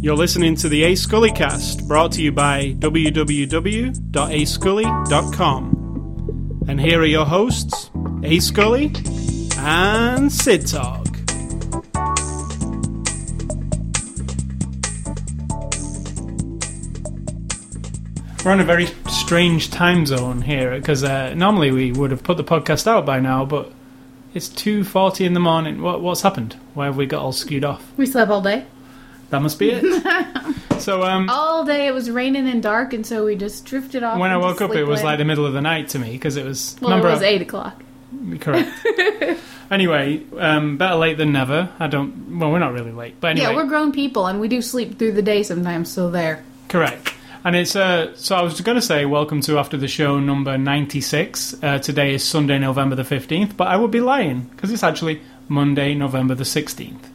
You're listening to the A Scully cast, brought to you by www.ascully.com. And here are your hosts, A Scully and Sid Talk. We're on a very strange time zone here because uh, normally we would have put the podcast out by now, but it's two forty in the morning. What, what's happened? Why have we got all skewed off? We slept all day. That must be it. so um, All day it was raining and dark, and so we just drifted off. when I woke up, it was like the middle of the night to me because it was. Well, remember, it was eight o'clock. correct. anyway, um, better late than never. I don't. Well, we're not really late, but anyway, Yeah, we're grown people, and we do sleep through the day sometimes. So there. correct. And it's uh, so I was going to say welcome to after the show number ninety six. Uh, today is Sunday, November the fifteenth, but I would be lying because it's actually Monday, November the sixteenth.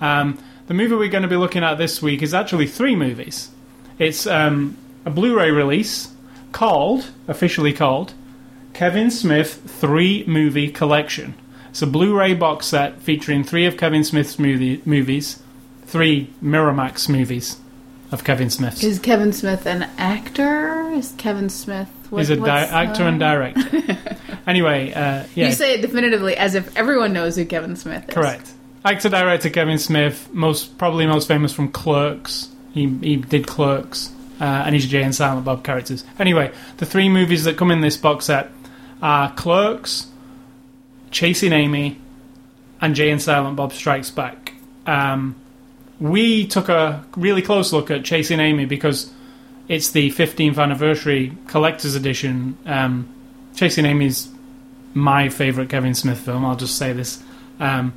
Um, the movie we're going to be looking at this week is actually three movies. It's um, a Blu-ray release called, officially called, Kevin Smith Three Movie Collection. It's a Blu-ray box set featuring three of Kevin Smith's movie, movies, three Miramax movies of Kevin Smith's. Is Kevin Smith an actor? Is Kevin Smith? what- He's a di- actor and director. anyway, uh, yeah, You say it definitively as if everyone knows who Kevin Smith is. correct. Actor director Kevin Smith, most probably most famous from Clerks. He he did Clerks, uh, and he's Jay and Silent Bob characters. Anyway, the three movies that come in this box set are Clerks, Chasing Amy, and Jay and Silent Bob Strikes Back. Um, we took a really close look at Chasing Amy because it's the 15th anniversary collector's edition. Um, Chasing Amy's my favourite Kevin Smith film. I'll just say this. Um,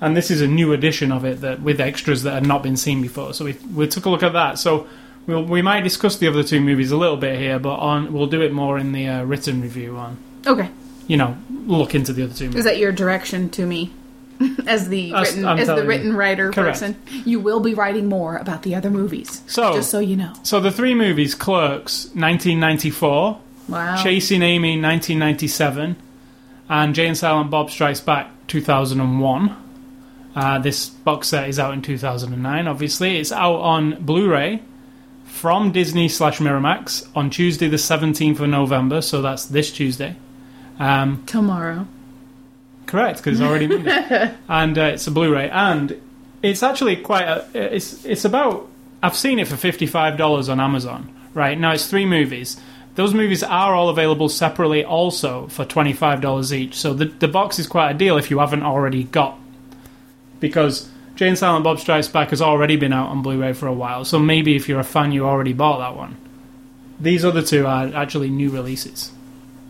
and this is a new edition of it that with extras that had not been seen before. So we we took a look at that. So we'll, we might discuss the other two movies a little bit here, but on we'll do it more in the uh, written review on Okay. you know look into the other two movies. Is that your direction to me? As the Us- written, I'm as the you. written writer Correct. person, you will be writing more about the other movies. So- just so you know. So the three movies: Clerks, 1994, Wow. Chasing Amy, 1997, and Jay and Silent Bob Strikes Back, 2001. Uh, this box set is out in 2009. Obviously, it's out on Blu-ray from Disney slash Miramax on Tuesday, the 17th of November. So that's this Tuesday. Um, Tomorrow. Correct, because it's already Monday, and uh, it's a Blu-ray, and it's actually quite. A, it's it's about. I've seen it for fifty-five dollars on Amazon. Right now, it's three movies. Those movies are all available separately, also for twenty-five dollars each. So the the box is quite a deal if you haven't already got. Because Jay and Silent Bob Strikes Back has already been out on Blu-ray for a while, so maybe if you're a fan, you already bought that one. These other two are actually new releases,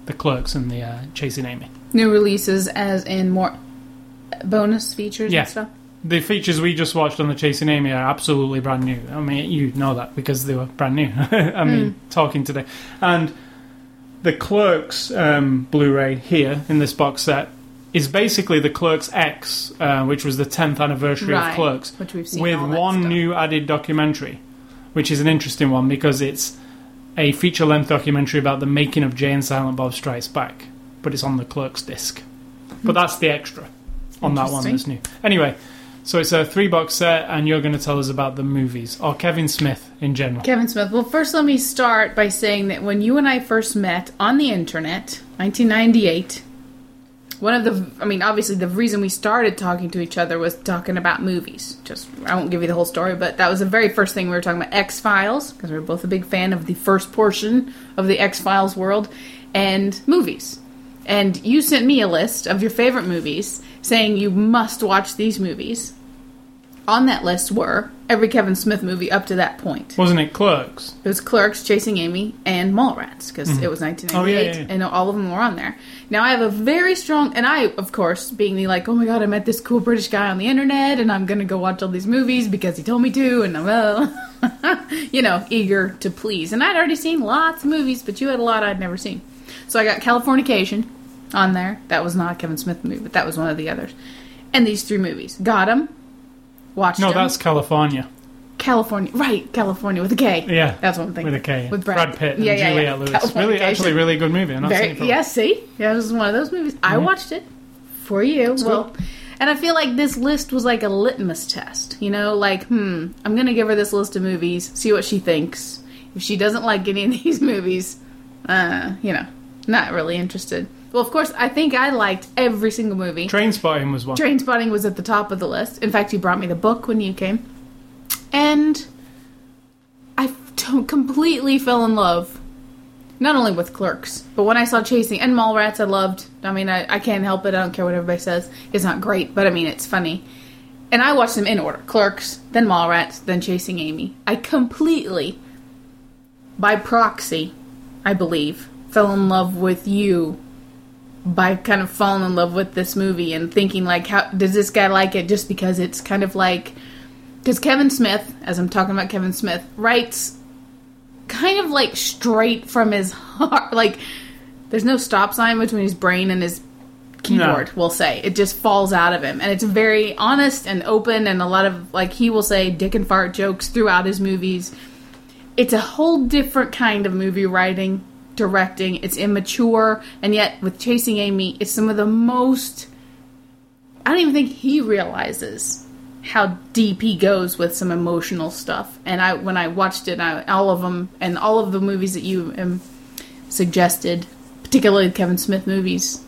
the Clerks and the uh, Chasing Amy. New releases, as in more bonus features Yeah. and stuff. The features we just watched on the Chasing Amy are absolutely brand new. I mean, you know that because they were brand new. I mean, talking today. And the Clerks um, Blu ray here in this box set is basically the Clerks X, uh, which was the 10th anniversary Right, of Clerks, which we've seen with one new added documentary, which is an interesting one because it's a feature length documentary about the making of Jay and Silent Bob Strikes Back, but it's on the Clerks disc. But that's the extra on that one that's new. Anyway, so it's a three box set, and you're going to tell us about the movies or Kevin Smith in general. Kevin Smith. Well, first, let me start by saying that when you and I first met on the internet, 1998, one of the, I mean, obviously, the reason we started talking to each other was talking about movies. Just, I won't give you the whole story, but that was the very first thing we were talking about X Files, because we were both a big fan of the first portion of the X Files world, and movies. And you sent me a list of your favorite movies, saying you must watch these movies. On that list were every Kevin Smith movie up to that point. Wasn't it Clerks? It was Clerks, Chasing Amy, and Mallrats because mm-hmm. it was 1998, Oh, yeah, yeah, yeah. and all of them were on there. Now I have a very strong, and I, of course, being the like, oh my god, I met this cool British guy on the internet, and I'm gonna go watch all these movies because he told me to, and I'm, well, you know, eager to please. And I'd already seen lots of movies, but you had a lot I'd never seen. So I got Californication on there. That was not a Kevin Smith movie, but that was one of the others. And these three movies, got 'em, watched No, that's California. California, right? California with a K. Yeah. that's what I'm thinking. With a K. with Brad, Pitt and yeah, Juliette yeah. Lewis. Really, Californication. actually, really good movie. Not Very, it yeah, see, yeah, it was one of those movies. I watched it for you. well, And I feel like this list was like a litmus test. You know, like, hmm, I'm gonna give her this list of movies, see what she thinks. If she doesn't like any of these movies, uh, you know, not really interested. Well, of course, I think I liked every single movie. Trainspotting was one. Train Spotting was at the top of the list. In fact, you brought me the book when you came. And I completely fell in love, not only with Clerks, but when I saw Chasing and Mallrats, I loved. I mean, I, I can't help it. I don't care what everybody says. It's not great, but I mean, it's funny. And I watched them in order Clerks, then Mallrats, then Chasing Amy. I completely, by proxy, I believe, fell in love with you by kind of falling in love with this movie and thinking like how does this guy like it just because it's kind of like because Kevin Smith as I'm talking about Kevin Smith writes kind of like straight from his heart like there's no stop sign between his brain and his keyboard No. we'll say. It just falls out of him. And it's very honest and open and a lot of like he will say dick and fart jokes throughout his movies. It's a whole different kind of movie writing, directing. It's immature, and yet with Chasing Amy, it's some of the most. I don't even think he realizes how deep he goes with some emotional stuff. And I, when I watched it, I, all of them and all of the movies that you um, suggested, particularly the Kevin Smith movies,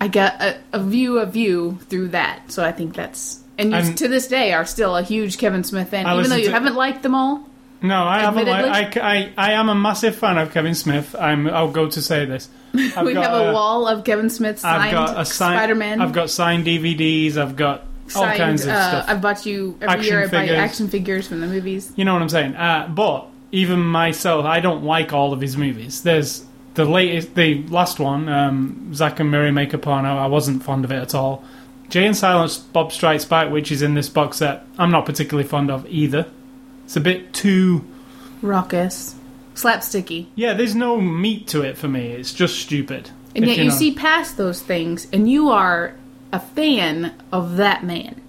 I got a, a view of you through that. So I think that's. And you, to this day, are still a huge Kevin Smith fan, I even though you to- haven't liked them all. No, I haven't. Like, I, I, I am a massive fan of Kevin Smith. I'm. I'll go to say this. We got have a wall of Kevin Smith I've got a sign, Spider-Man. I've got signed DVDs. I've got all kinds of uh, stuff. I've bought you every Action year. I buy figures. action figures from the movies. You know what I'm saying? Uh, but even myself, I don't like all of his movies. There's the latest, the last one, um, Zack and Miri Make a Porno. I wasn't fond of it at all. Jay and Silent, Bob Strikes Back, which is in this box set, I'm not particularly fond of either. It's a bit too. Raucous, slapsticky, Yeah, there's no meat to it for me. It's just stupid. and yet you, know. see past those things, and you are a fan of that man,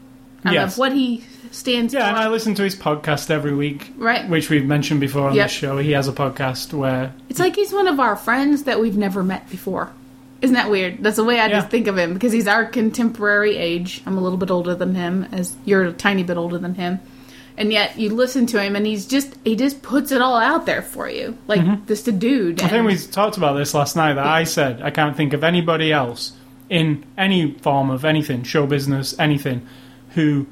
and Yes. of what he stands for. Yeah, for. and I listen to his podcast every week, right? which we've mentioned before on Yep. this show. He has a podcast where It's like he's one of our friends that we've never met before. Isn't that weird? That's the way I Yeah. just think of him because he's our contemporary age. I'm a little bit older than him, as you're a tiny bit older than him. And yet you listen to him and he's just he just puts it all out there for you. Like just a dude. Mm-hmm. I think we talked about this last night. That I said I can't think of anybody else in any form of anything, show business, anything, who,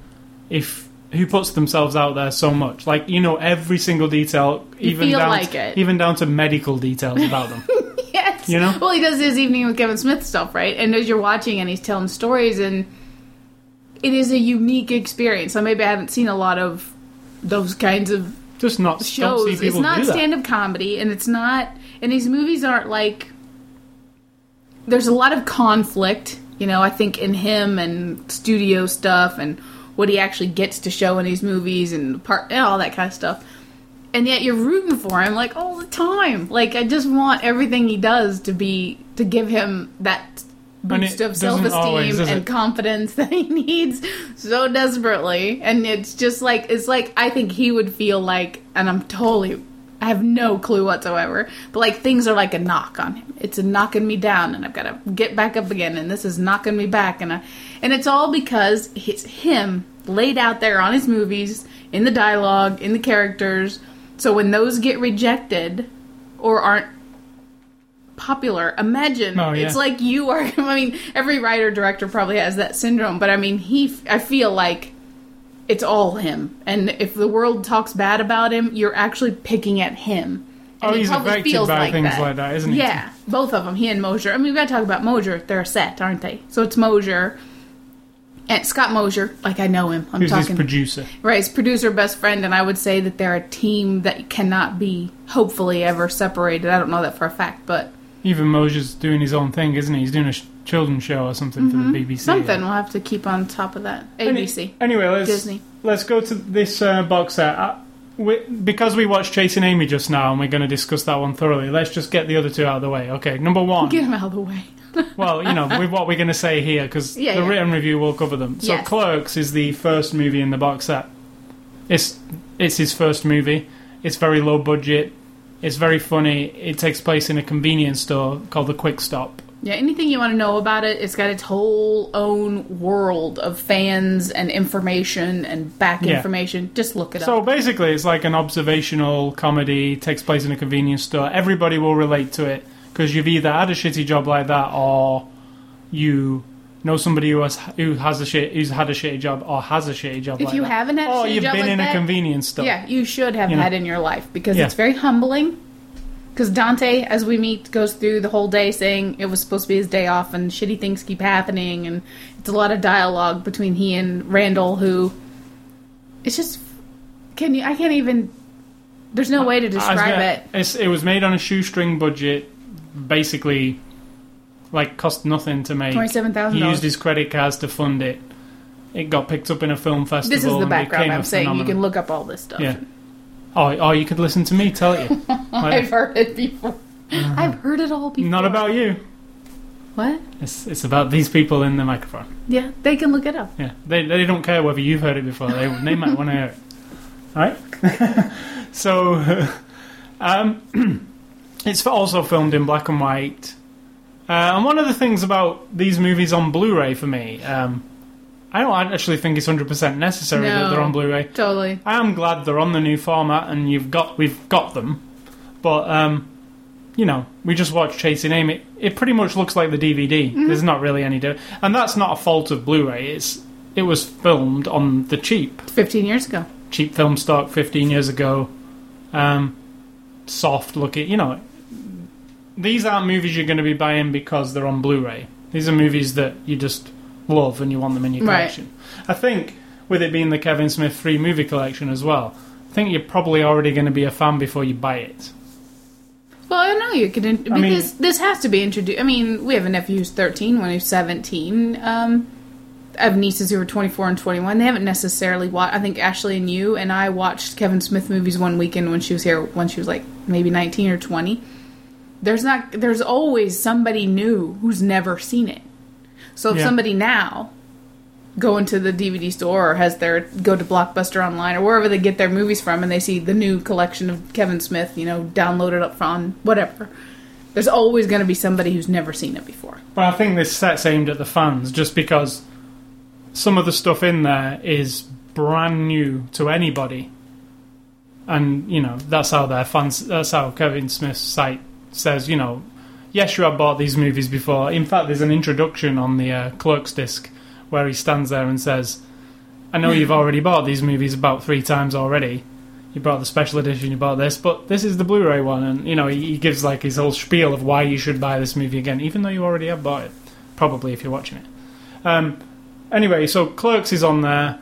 if who puts themselves out there so much, like you know every single detail, You even down like to, it. even down to medical details about them. Yes. You know? Well, he does his evening with Kevin Smith stuff, right? And as you're watching and he's telling stories, and it is a unique experience. So maybe I haven't seen a lot of those kinds of Just not shows. It's not stand up comedy, and it's not. And these movies aren't like. There's a lot of conflict, you know. I think in him and studio stuff and what he actually gets to show in these movies and part and all that kind of stuff. And yet you're rooting for him like all the time. Like I just want everything he does to be to give him that boost of self esteem and confidence that he needs so desperately. And it's just like it's like I think he would feel like and I'm totally I have no clue whatsoever. But like things are like a knock on him. It's a knocking me down and I've got to get back up again and this is knocking me back and I, and it's all because it's him laid out there on his movies in the dialogue, in the characters. So when those get rejected or aren't popular. Imagine Oh, yeah. it's like you are. I mean, every writer director probably has that syndrome, but I mean, he. I feel like it's all him, and if the world talks bad about him, you're actually picking at him. And Oh, he he's affected feels by things like that, isn't he? Yeah, both of them. He and Mosier. I mean, we got to talk about Mosier. They're a set, aren't they? So it's Mosier. And Scott Mosier, like I know him. I'm Who's his talking producer? Right, his producer, best friend, and I would say that they're a team that cannot be, hopefully, ever separated. I don't know that for a fact, but Even Mosier's doing his own thing, isn't he? He's doing a sh- children's show or something for the BBC. Mm-hmm. something we'll have to keep on top of that. Any- ABC, Anyway, let's Disney. let's go to this uh, box set. Uh, we, because we watched Chasing Amy just now, and we're going to discuss that one thoroughly. Let's just get the other two out of the way. Okay, number one. Get him out of the way. well, you know, with what we're going to say here, because Yeah, the yeah. written review will cover them. So, Yes. Clerks is the first movie in the box set. It's it's his first movie. It's very low budget. It's very funny. It takes place in a convenience store called the Quick Stop. Yeah, anything you want to know about it, it's got its whole own world of fans and information and back Yeah. information. Just look it So up. So basically, it's like an observational comedy, takes place in a convenience store. Everybody will relate to it because you've either had a shitty job like that or you know somebody who has who has a shit who's had a shitty job or has a shitty job. If like you that. haven't had or oh, shitty you've been like in that, a convenience store. Yeah, you should have You know? in your life because Yeah. it's very humbling. Because Dante, as we meet, goes through the whole day saying it was supposed to be his day off and shitty things keep happening, and it's a lot of dialogue between he and Randall, who it's just can you? I can't even. There's no way to describe it. It's, it was made on a shoestring budget, basically, like cost nothing to make. Twenty-seven thousand He used his credit cards to fund it. It got picked up in a film festival. This is the background. I'm saying you can look up all this stuff. Yeah. Oh, oh, you could listen to me tell you. I've heard it before. I've heard it all before. Not about you. what? It's, it's about these people in the microphone. Yeah, they can look it up. Yeah, they, they don't care whether you've heard it before. They they might want to hear it. All right. so, um, it's also filmed in black and white. Uh, and one of the things about these movies on Blu-ray for me, um, I don't actually think it's hundred percent necessary that they're on Blu-ray. Totally. I am glad they're on the new format and you've got we've got them, but um, you know we just watched Chasing Amy. It pretty much looks like the DVD. Mm-hmm. There's not really any difference, and that's not a fault of Blu-ray. It's it was filmed on the cheap Fifteen years ago. cheap film stock 15 years ago. Um, soft looking, you know. These aren't movies you're going to be buying because they're on Blu-ray. These are movies that you just love and you want them in your Right. collection. I think with it being the Kevin Smith free movie collection as well, I think you're probably already going to be a fan before you buy it. Well, I know you could, in- I mean- this has to be introduced. I mean, we have a nephew who's 13, one who's 17. Um, I have nieces who are 24 and 21. They haven't necessarily watched. I think Ashley and you and I watched Kevin Smith movies one weekend when she was here, when she was like maybe 19 or 20. There's not. There's always somebody new who's never seen it. So if Yeah. somebody now go into the DVD store or has their go to Blockbuster online or wherever they get their movies from and they see the new collection of Kevin Smith, you know, downloaded up on whatever. There's always going to be somebody who's never seen it before. But I think this set's aimed at the fans just because some of the stuff in there is brand new to anybody. And, you know, that's how their fans, that's how Kevin Smith's site says, you know, yes, you have bought these movies before. In fact, there's an introduction on the uh, Clerks disc where he stands there and says, I know you've already bought these movies about three times already. You bought the special edition, you bought this, but this is the Blu-ray one, and you know he, he gives like his whole spiel of why you should buy this movie again, even though you already have bought it. Probably if you're watching it. Um, anyway, so Clerks is on there,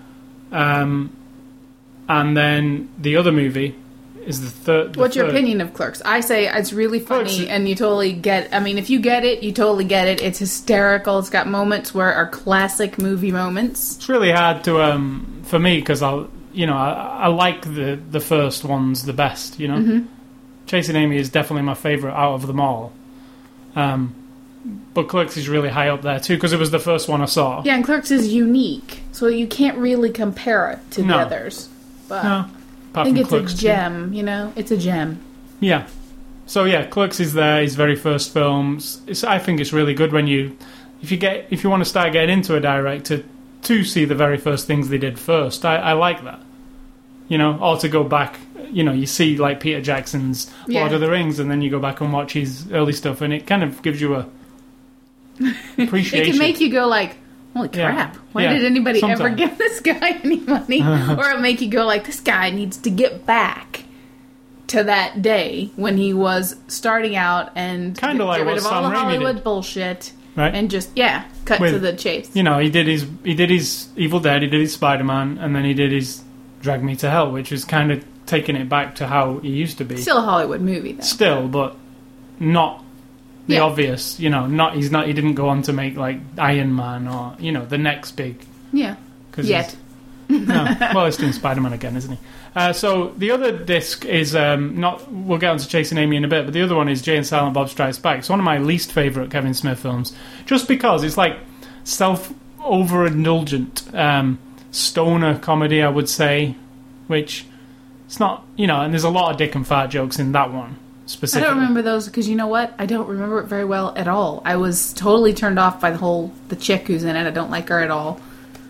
um, and then the other movie is the third. the What's your third. opinion of Clerks? I say it's really funny Clerks- and you totally get I mean if you get it, you totally get it. It's hysterical. It's got moments where are classic movie moments. It's really hard to um for me because I you know I, I like the the first ones the best. You know, Mm-hmm. Chasing Amy is definitely my favorite out of them all. Um, but Clerks is really high up there too because it was the first one I saw. Yeah, and Clerks is unique. So you can't really compare it to No. the others. But No, I think it's Clerks a gem, you know? It's a gem. Yeah. So yeah, Clerks is there. His very first films. It's, I think it's really good when you, if you get, if you want to start getting into a director, to see the very first things they did first. I, I like that. You know, or to go back. You know, you see like Peter Jackson's Yeah. Lord of the Rings, and then you go back and watch his early stuff, and it kind of gives you a appreciation. It can make you go like, "Holy Yeah. crap! Why Yeah. did anybody ever give this guy any money?" Uh-huh. or it make you go like, "This guy needs to get back to that day when he was starting out and Kinda get like rid of all Sam the Hollywood did. bullshit right? and just yeah, cut With- to the chase." you know, he did his he did his Evil Dead, he did his Spider Man, and then he did his Drag Me to Hell, which is kind of taking it back to how he used to be. Still a Hollywood movie though. Still, but not the Yeah. obvious. You know, not he's not. He didn't go on to make like Iron Man or you know the next big. Yeah. Cause Yet. no, well, he's doing Spider Man again, isn't he? Uh, so the other disc is um, not. We'll get onto Chasing Amy in a bit, but the other one is Jay and Silent Bob Strikes Back. It's one of my least favorite Kevin Smith films, just because it's like self overindulgent um, stoner comedy, I would say, which it's not. You know, and there's a lot of dick and fart jokes in that one. I don't remember those because you know what? I don't remember it very well at all. I was totally turned off by the whole the chick who's in it. I don't like her at all.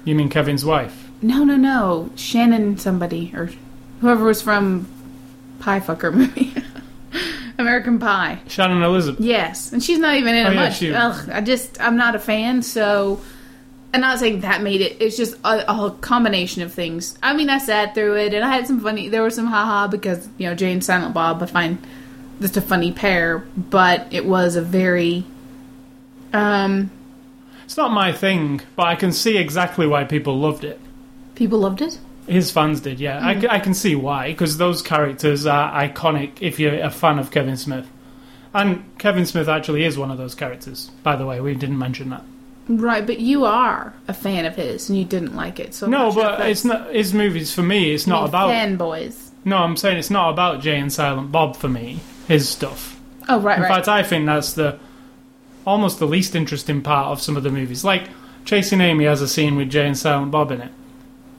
You mean Kevin's wife? No, no, no. Shannon somebody or whoever was from Pie Fucker movie. American Pie. Shannon Elizabeth. Yes, and she's not even in Oh, it yeah, much. she- Ugh, I just I'm not a fan. So, I'm not saying that made it. It's just a, a combination of things. I mean, I sat through it and I had some funny. There was some haha because you know Jay and Silent Bob. I find just a funny pair, but it was a very um It's not my thing, but I can see exactly why people loved it. people loved it. His fans did, yeah. I can see why, because those characters are iconic if you're a fan of Kevin Smith. And Kevin Smith actually is one of those characters, by the way. We didn't mention that. Right, but you are a fan of his and you didn't like it. So no, sure but it's not his movies for me. It's not about. fanboys. No, I'm saying it's not about Jay and Silent Bob for me. His stuff. Oh right, In right. fact, I think that's the almost the least interesting part of some of the movies. Like Chasing Amy has a scene with Jay and Silent Bob in it.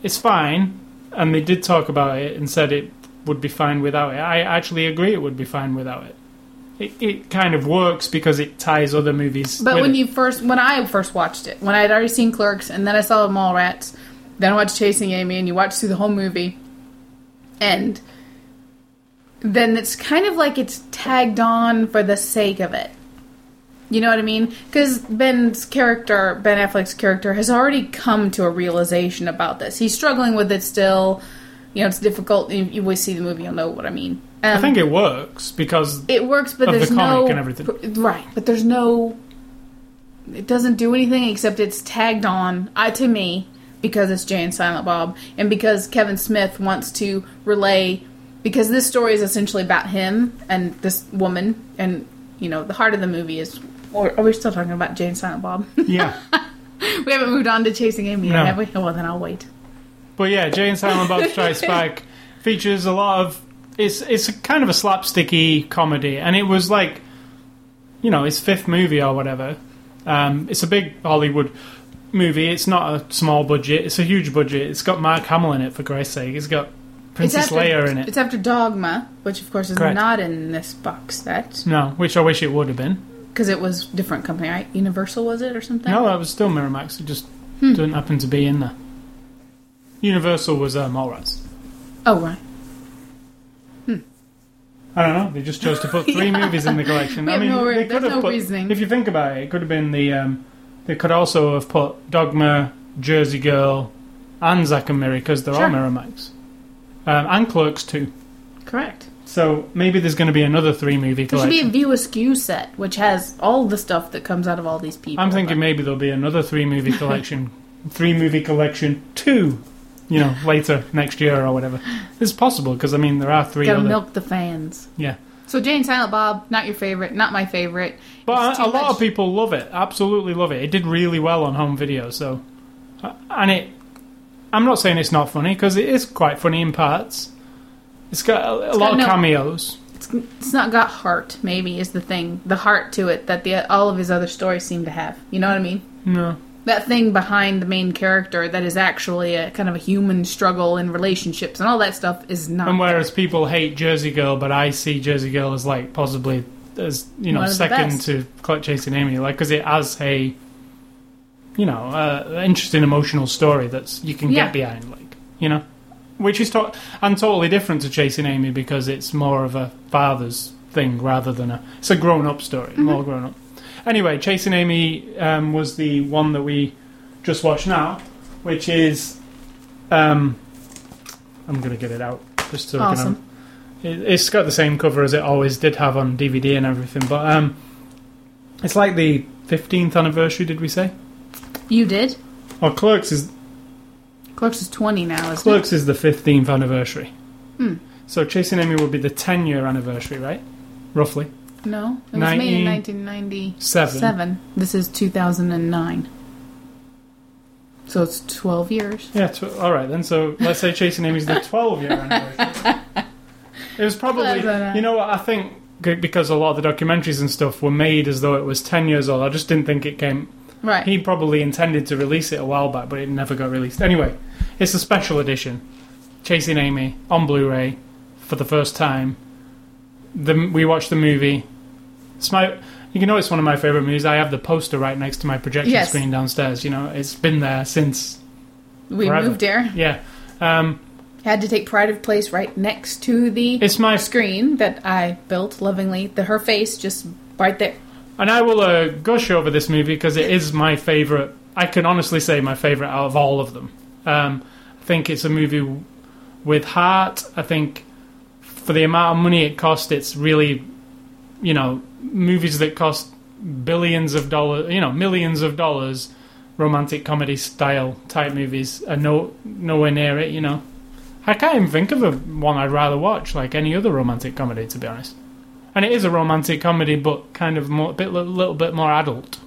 It's fine, and they did talk about it and said it would be fine without it. I actually agree it would be fine without it. It, it kind of works because it ties other movies. But when it. you first, when I first watched it, when I had already seen Clerks, and then I saw Mallrats, then I watched Chasing Amy, and you watch through the whole movie, and then it's kind of like it's tagged on for the sake of it. You know what I mean? Because Ben's character, Ben Affleck's character, has already come to a realization about this. He's struggling with it still. You know, it's difficult. You, you always see the movie, you'll know what I mean. Um, I think it works because it works, but the there's comic no and everything. right. But there's no. It doesn't do anything except it's tagged on uh, to me because it's Jay and Silent Bob, and because Kevin Smith wants to relay. Because this story is essentially about him and this woman, and you know the heart of the movie is. Or are we still talking about Jay and Silent Bob? yeah. we haven't moved on to Chasing Amy yet, No. have we? Oh, well, then I'll wait. But yeah, Jay and Silent Bob Strikes Back features a lot of. It's it's a kind of a slapsticky comedy, and it was like, you know, his fifth movie or whatever. Um, it's a big Hollywood movie. It's not a small budget. It's a huge budget. It's got Mark Hamill in it for Christ's sake. It's got Princess after, Leia in it. It's after Dogma, which of course is Correct. not in this box set No, which I wish it would have been. because it was different company, right? Universal was it or something? No, that was still Miramax. It just Hmm. didn't happen to be in there. Universal was uh, Mallrats. Oh right. I don't know. They just chose to put three Yeah. movies in the collection. I mean, no they could have no put. reasoning. If you think about it, it could have been the. Um, they could also have put Dogma, Jersey Girl, and Zack and Miri because they're all Sure. Miramax, um, and Clerks too. Correct. So maybe there's going to be another three movie collection. There should be a. View Askew set, which has all the stuff that comes out of all these people. I'm thinking maybe there'll be another three movie collection, three movie collection two. You know, later next year or whatever. It's possible because I mean there are three gotta other. milk the fans. Yeah. So Jay and Silent Bob, not your favorite, not my favorite. But It's a, a lot much- of people love it. Absolutely love it. It did really well on home video. So, uh, and it. I'm not saying it's not funny because it is quite funny in parts. It's got a, a lot got of no- cameos. It's, it's not got heart. Maybe is the thing, the heart to it that the all of his other stories seem to have. You know what I mean? No, That thing behind the main character that is actually a kind of a human struggle in relationships and all that stuff is not. and whereas people hate Jersey Girl, but I see Jersey Girl as like possibly as you know One of the second to Clock Chasing Amy, like because it has a you know uh, interesting emotional story that's you can Yeah. get behind, like you know, which is to- and totally different to Chasing Amy because it's more of a father's thing rather than a it's a grown up story, Mm-hmm. more grown up. Anyway, Chasing Amy um, was the one that we just watched now, which is um, I'm gonna get it out just so we can have it, it's got the same cover as it always did have on DVD and everything, but um, it's like the 15th anniversary. Did we say? You did. Or Clerks is Clerks is twenty now, isn't Clerks is the 15th anniversary. Hmm. So Chasing Amy will be the 10 year anniversary, right? Roughly it? No, it was made in 19 nineteen ninety seven. seven. This is two thousand and nine. So it's twelve years. Yeah. Tw- all right then. So let's say Chasing Amy's the 12 year anniversary. it was probably. You know what? I think g- because a lot of the documentaries and stuff were made as though it was 10 years old. I just didn't think it came Right. He probably intended to release it a while back, but it never got released. Anyway, it's a special edition. Chasing Amy on Blu ray for the first time. the we watched the movie. It's my you can know it's one of my favorite movies. I have the poster right next to my projection Yes. screen downstairs. You know, it's been there since We Forever. moved here. yeah. Um, Had to take pride of place right next to the it's my screen that I built lovingly. The her face just right there. And I will uh, gush over this movie because it is my favourite. I can honestly say my favourite out of all of them. Um, I think it's a movie with heart. I think for the amount of money it cost, it's really, you know, movies that cost billions of dollars, you know, millions of dollars, romantic comedy style type movies are no nowhere near it. You know, I can't even think of a one I'd rather watch like any other romantic comedy, to be honest. And it is a romantic comedy, but kind of more, a bit, little bit more adult.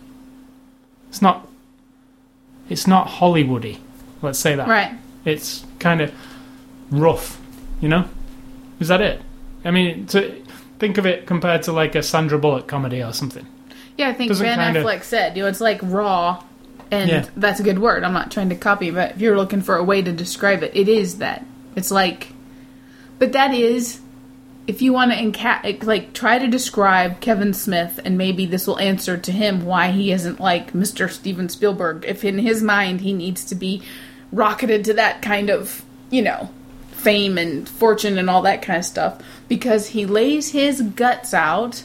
It's not. It's not Hollywoody. Let's say that. Right. It's kind of rough. You know, is that it? I mean, to think of it compared to like a Sandra Bullock comedy or something. Yeah, I think Doesn't Ben kinda- Affleck said, you know, it's like raw, and Yeah. that's a good word. I'm not trying to copy, but if you're looking for a way to describe it, it is that. It's like, but that is, if you want to enca- like try to describe Kevin Smith, and maybe this will answer to him why he isn't like Mr. Steven Spielberg. If in his mind he needs to be rocketed to that kind of, you know, fame and fortune and all that kind of stuff, because he lays his guts out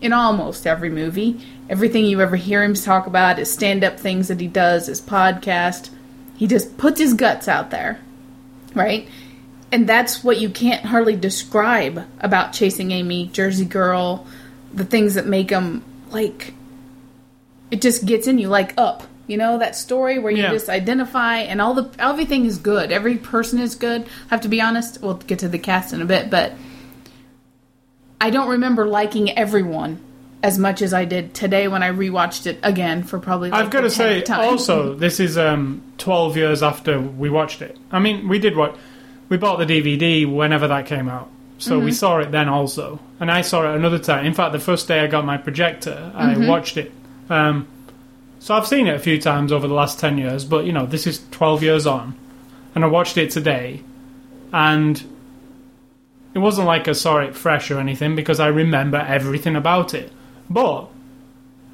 in almost every movie. Everything you ever hear him talk about, his stand up things that he does, his podcast, he just puts his guts out there, right? And that's what you can't hardly describe about Chasing Amy, Jersey Girl, the things that make them like it just gets in you like up. You know that story where you Yeah. just identify and all the everything is good. Every person is good. I have to be honest. We'll get to the cast in a bit, but I don't remember liking everyone as much as I did today when I rewatched it again for probably. Like I've got to say, 10th time. also, this is um, 12 years after we watched it. I mean, we did what? We bought the DVD whenever that came out. So Mm-hmm. we saw it then also. And I saw it another time. In fact, the first day I got my projector, I Mm-hmm. watched it. Um, so I've seen it a few times over the last 10 years, but, you know, this is 12 years on. And I watched it today. And it wasn't like I saw it fresh or anything because I remember everything about it. But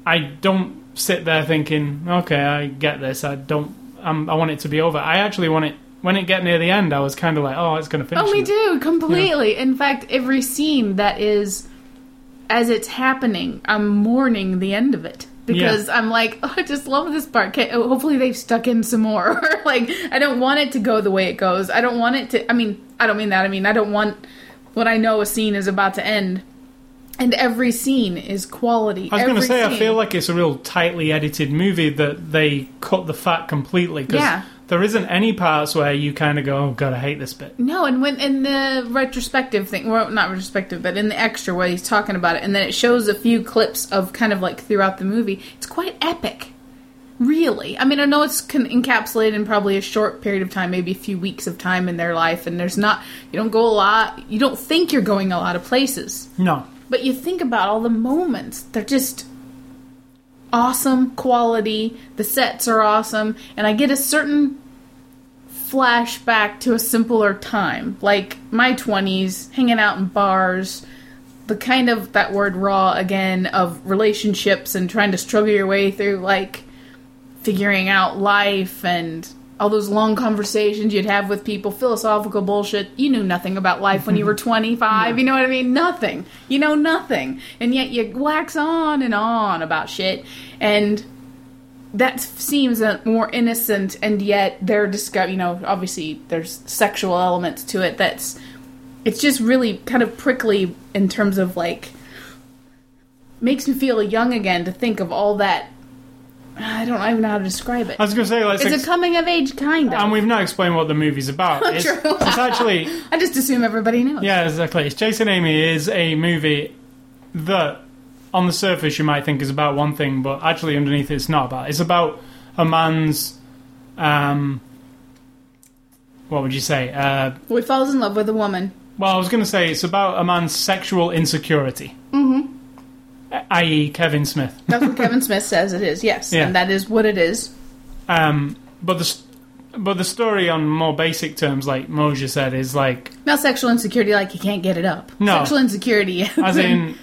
I don't sit there thinking, okay, I get this. I don't. Um, I want it to be over. I actually want it. When it get near the end, I was kind of like, oh, it's going to finish. Oh, we too, completely. In fact, every scene that is as it's happening, I'm mourning the end of it because I'm like, oh, I just love this part. Oh, hopefully they've stuck in some more. like, I don't want it to go the way it goes. I don't want it to. I mean, I don't mean that. I mean, I don't want what I know a scene is about to end. And every scene is quality. I was going to say, I feel like it's a real tightly edited movie that they cut the fat completely because Yeah. There isn't any parts where you kind of go, oh god, I hate this bit. No, and when in the retrospective thing, well, not retrospective, but in the extra where he's talking about it, and then it shows a few clips of kind of like throughout the movie. It's quite epic, really. I mean, I know it's con- encapsulated in probably a short period of time, maybe a few weeks of time in their life, and there's not you don't go a lot, you don't think you're going a lot of places, No, but you think about all the moments. They're just awesome quality. The sets are awesome, and I get a certain flashback to a simpler time, like my 20s, hanging out in bars, the kind of that word raw again of relationships and trying to struggle your way through like figuring out life and all those long conversations you'd have with people, philosophical bullshit. You knew nothing about life when you were 25. You know what I mean? Nothing. You know nothing. And yet you wax on and on about shit. And that seems more innocent and yet they're discuss you know obviously there's sexual elements to it that's it's just really kind of prickly in terms of like makes me feel young again to think of all that i don't even know how to describe it I was going to say, let's. it's ex- a coming of age kind of and we've not explained what the movie's about. Oh, it's, True. it's actually i just assume everybody knows Yeah, exactly. It's Chasing Amy is a movie that, on the surface, you might think is about one thing, but actually underneath it's not about. It's about a man's, um, what would you say? Uh, well, he falls in love with a woman well, I was going to say it's about a man's sexual insecurity, mm-hmm. i.e., Kevin Smith. that's what kevin smith says it is yes Yeah. and that is what it is Um, but the, but the story on more basic terms, like Moja said, is like Not sexual insecurity, like he can't get it up. No. Sexual insecurity. as in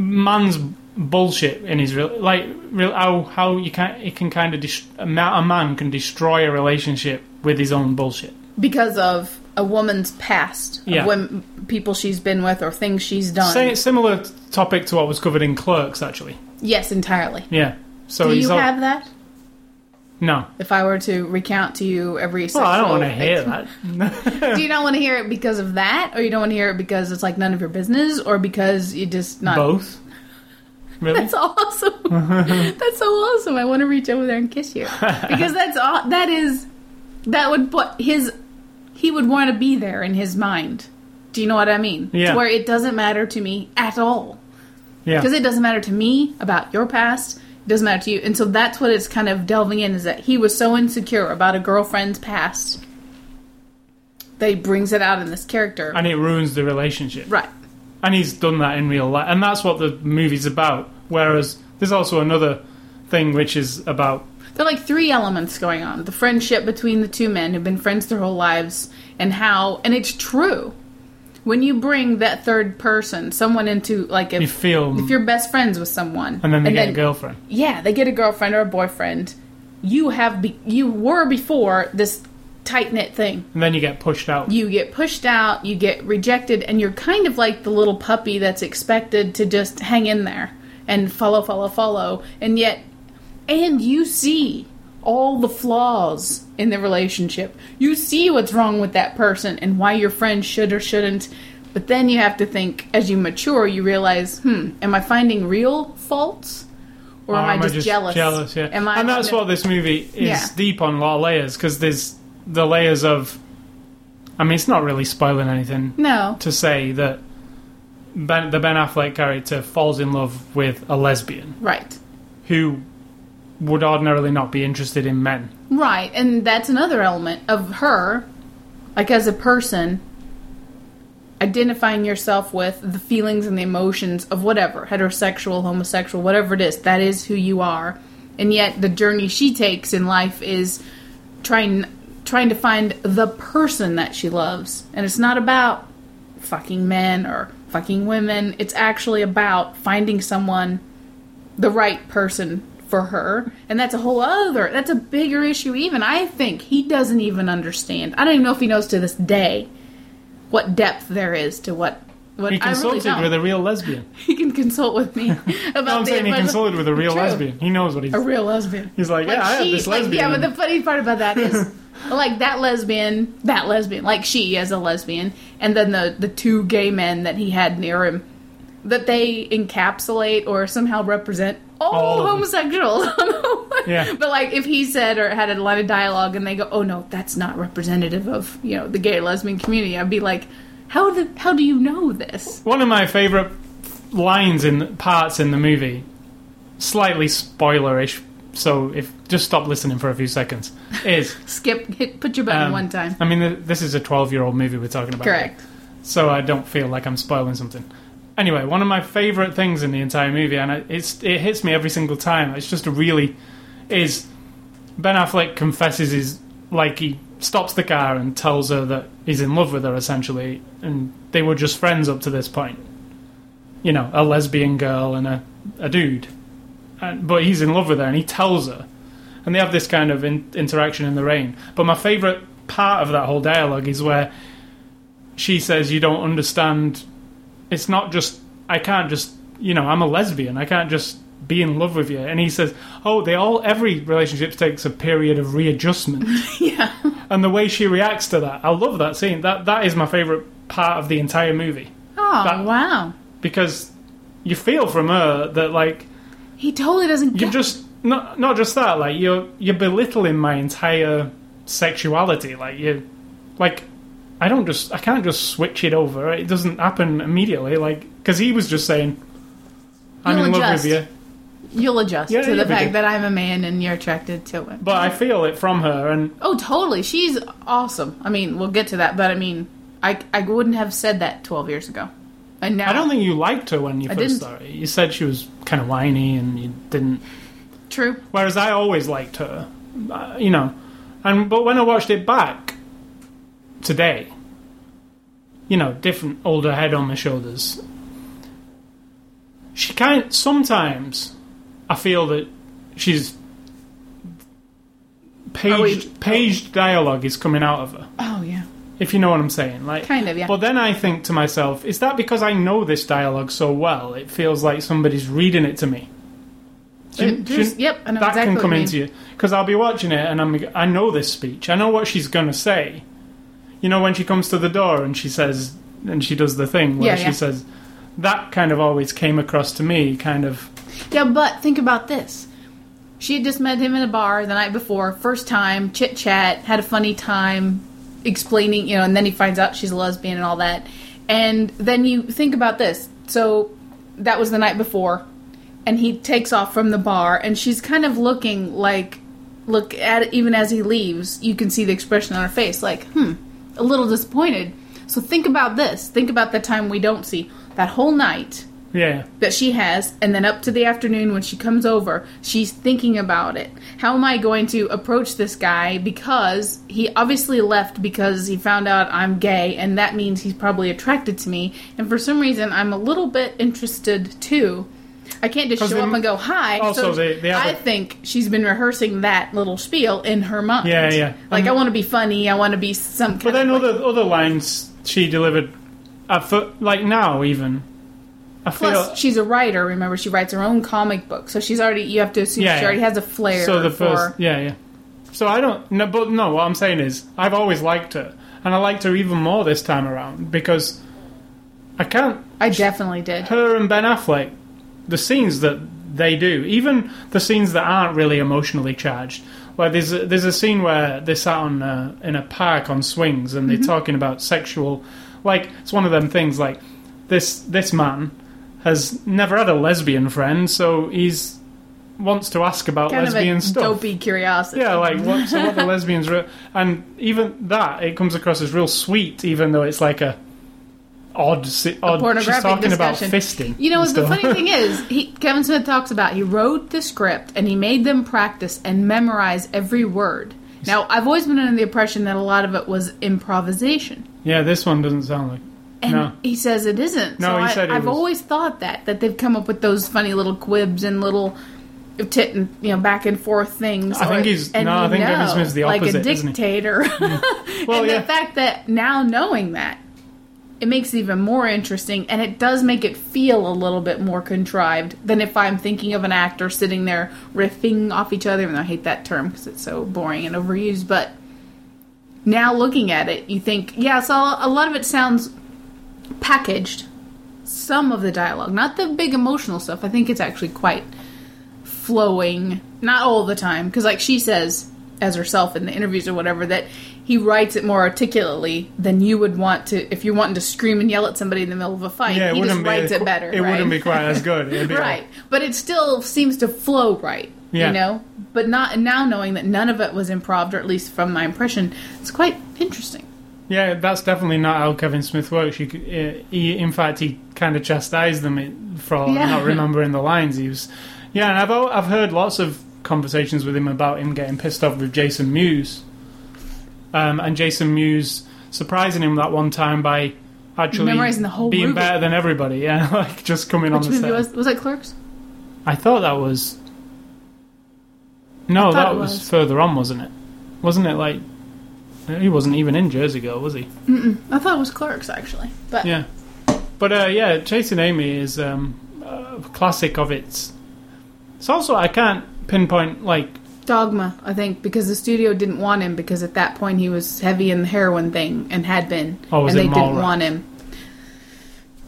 man's bullshit in his real like real how how you can it can kind of dis- a a man can destroy a relationship with his own bullshit. because of a woman's past. Yeah. Of when, people she's been with or things she's done. Say similar topic to what was covered in Clerks, actually. yes, entirely. Yeah. So Do you all- have that? No. If I were to recount to you every Well, I don't want to hear that. Do you not want to hear it because of that, or you don't want to hear it because it's like none of your business, or because you just not? Both. Really? That's awesome. that's so awesome. I want to reach over there and kiss you because that's all. That is that would put his. He would want to be there in his mind. Do you know what I mean? Yeah. To where it doesn't matter to me at all yeah. because it doesn't matter to me about your past. Doesn't matter to you, and so that's what it's kind of delving in is that he was so insecure about a girlfriend's past that he brings it out in this character. and it ruins the relationship. right. And he's done that in real life, and that's what the movie's about. Whereas there's also another thing which is about There are like three elements going on the friendship between the two men who've been friends their whole lives, and how, and it's true. When you bring that third person, someone into like if you if, feel, if you're best friends with someone, and then they get a girlfriend. yeah, they get a girlfriend or a boyfriend. You have be, you were before this tight knit thing. and then you get pushed out. You get pushed out, you get rejected, and you're kind of like the little puppy that's expected to just hang in there and follow, follow, follow. And yet, and you see all the flaws in the relationship. You see what's wrong with that person and why your friend should or shouldn't. But then you have to think, as you mature, you realize, hmm, am I finding real faults? Or am, I, just jealous? Jealous, yeah. Am I and that's what this movie is Yeah. deep on a lot of layers because there's the layers of. I mean, it's not really spoiling anything No. to say that ben, the Ben Affleck character falls in love with a lesbian Right. who would ordinarily not be interested in men. Right, and that's another element of her, like as a person, identifying yourself with the feelings and the emotions of whatever, heterosexual, homosexual, whatever it is, that is who you are. And yet the journey she takes in life is trying trying to find the person that she loves. And it's not about fucking men or fucking women. It's actually about finding someone the right person for her and that's a whole other that's a bigger issue even i think he doesn't even understand i don't even know if he knows to this day what depth there is to what what He I really consulted with a real lesbian. he can consult with me about No, I'm the saying he consulted with a real True. lesbian. He knows what he's. a real lesbian He's like, yeah, I have she- this like, lesbian. yeah, but the funny part about that is, like that lesbian, that lesbian, like she as a lesbian, and then the the two gay men that he had near him, that they encapsulate or somehow represent all, All homosexuals. Yeah. But like if he said or had a line of dialogue and they go, "Oh no, that's not representative of you know the gay lesbian community," I'd be like, "How do how do you know this?" One of my favorite lines in parts in the movie, slightly spoilerish. So if just stop listening for a few seconds, is Skip, hit, put your button um, one time. I mean, this is a twelve-year-old movie we're talking about. Correct. so I don't feel like I'm spoiling something. Anyway, one of my favorite things in the entire movie, and it- it's it hits me every single time. It's just a really is Ben Affleck confesses his like he stops the car and tells her that he's in love with her essentially, and they were just friends up to this point. You know, a lesbian girl and a a dude, and, but he's in love with her, and he tells her, and they have this kind of in, interaction in the rain. But my favorite part of that whole dialogue is where she says, "You don't understand. It's not just I can't just you know I'm a lesbian. I can't just be in love with you." And he says, "Oh, they all every relationship takes a period of readjustment." yeah. and the way she reacts to that, I love that scene. That that is my favorite part of the entire movie Oh That- wow. because you feel from her that like He totally doesn't you get just not not just that like you're you're belittling my entire sexuality like you like i don't just i can't just switch it over it doesn't happen immediately like because he was just saying i'm You'll in love adjust. with you You'll adjust Yeah, to the we fact do. that I'm a man and you're attracted to it. but i feel it from her and Oh, totally. She's awesome. I mean, we'll get to that, but I mean, I I wouldn't have said that 12 years ago. And now i don't think you liked her when you I first didn't. started you said she was kind of whiny and you didn't true. whereas i always liked her uh, you know And but when I watched it back today, you know, different older head on my shoulders. She kind sometimes I feel that she's oh, Are we- paged paged dialogue is coming out of her. Oh yeah, If you know what I'm saying, like kind of yeah. But then I think to myself, is that because I know this dialogue so well? It feels like somebody's reading it to me. Do you- And do yep, I know that exactly can come into you because I'll be watching it and I'm I know this speech. I know what she's gonna say. You know when she comes to the door and she says and she does the thing where Yeah, she yeah. says that kind of always came across to me kind of Yeah, but think about this. She had just met him in a bar the night before, first time, chit chat, had a funny time, explaining, you know, and then he finds out she's a lesbian and all that. And then you think about this. So that was the night before, and he takes off from the bar, and she's kind of looking like, look at it, even as he leaves, you can see the expression on her face, like, hmm, a little disappointed. So think about this. Think about the time we don't see. That whole night, yeah. that she has, and then up to the afternoon when she comes over, she's thinking about it. How am I going to approach this guy? Because he obviously left because he found out I'm gay, and that means he's probably attracted to me. And for some reason, I'm a little bit interested too. I can't just show they- up and go hi. also so they- they I a- think she's been rehearsing that little spiel in her mind. Yeah, yeah. Like Um, I want to be funny. I want to be some. Kind But then like- other other lines she delivered like now even I feel Plus, she's a writer. Remember, she writes her own comic book, so she's already. You have to assume Yeah, she yeah. already has a flair So the for. first, yeah, yeah. So I don't, no, but no. What I'm saying is, I've always liked her, and I liked her even more this time around because I can't. I definitely did. Her and Ben Affleck, the scenes that they do, even the scenes that aren't really emotionally charged. Like there's a, there's a scene where they're sat on uh, in a park on swings and they're Mm-hmm. talking about sexual. Like it's one of them things. Like this this man has never had a lesbian friend, so he's wants to ask about Kind lesbian of a stuff. dopey curiosity. Yeah, like what? So what the lesbians re- and even that it comes across as real sweet, even though it's like a odd. odd she's pornographic talking about fisting. You know, the funny thing is, he, Kevin Smith talks about he wrote the script and he made them practice and memorize every word. Now, I've always been under the impression that a lot of it was improvisation. yeah, this one doesn't sound like. And No. he says it isn't. No, so he I, said it I've was- always thought that that they've come up with those funny little quibs and little tit and you know back and forth things. I think he's- and no, I think Kevin Smith's the opposite, like a opposite, isn't he? dictator. Well, and yeah. the fact that now knowing that, it makes it even more interesting, and it does make it feel a little bit more contrived than if I'm thinking of an actor sitting there riffing off each other. And I hate that term because it's so boring and overused, but. Now looking at it, you think, yeah, so a lot of it sounds packaged some of the dialogue, not the big emotional stuff. I think it's actually quite flowing, not all the time, because like she says as herself in the interviews or whatever that he writes it more articulately than you would want to if you're wanting to scream and yell at somebody in the middle of a fight. Yeah, it he just wouldn't be. writes it better. It right? wouldn't be quite as good. Right, but it still seems to flow right. Yeah. You know, but not now knowing that none of it was improv, or at least from my impression, it's quite interesting. Yeah, that's definitely not how Kevin Smith works. You uh, he, in fact, he kind of chastised them for Yeah. not remembering the lines. He was, yeah, and I've I've heard lots of conversations with him about him getting pissed off with Jason Mewes, um, and Jason Mewes surprising him that one time by actually Memorizing the whole being movie. better than everybody. Yeah, like just coming Which on the movie set. was was that? Clerks. I thought that was. No, that was, was. further on, wasn't it? Wasn't it like? He wasn't even in Jersey Girl, was he? I thought it was Clerks actually, but Yeah, but uh, yeah, Chasing Amy is um, a classic of its. It's also I can't pinpoint like Dogma, I think, because the studio didn't want him because at that point he was heavy in the heroin thing and had been, Oh, was and they didn't want him.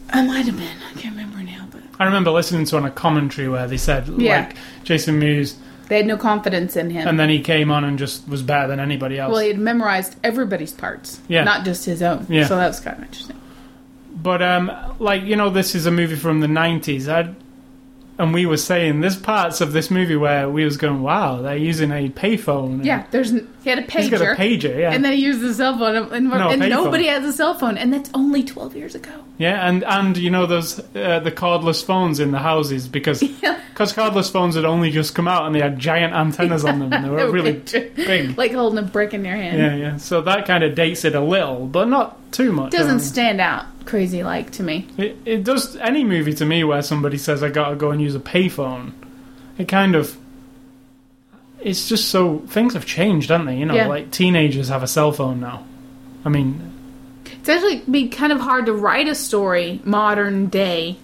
I might have been. I can't remember now, but I remember listening to on a commentary where they said Yeah. like Jason Mewes, they had no confidence in him. and then he came on and just was better than anybody else. well, he had memorized everybody's parts, Yeah. not just his own. Yeah. So that was kind of interesting. But um, like you know, this is a movie from the nineties. I and we were saying there's parts of this movie where we was going, wow, they're using a payphone. Yeah, there's he had a pager, he's got a pager. Yeah, and then he used the cell phone, and, No, and nobody has a cell phone, and that's only twelve years ago. yeah, and and you know those uh, the cordless phones in the houses because because cordless phones had only just come out and they had giant antennas on them and they were really big. like holding a brick in your hand. Yeah, yeah. So that kind of dates it a little, but not too much. Doesn't Um, stand out crazy like to me. It, it does any movie to me where somebody says I gotta go and use a payphone. It kind of. It's just so things have changed, haven't they? You know, Yeah. like teenagers have a cell phone now. I mean, It's actually be kind of hard to write a story modern day,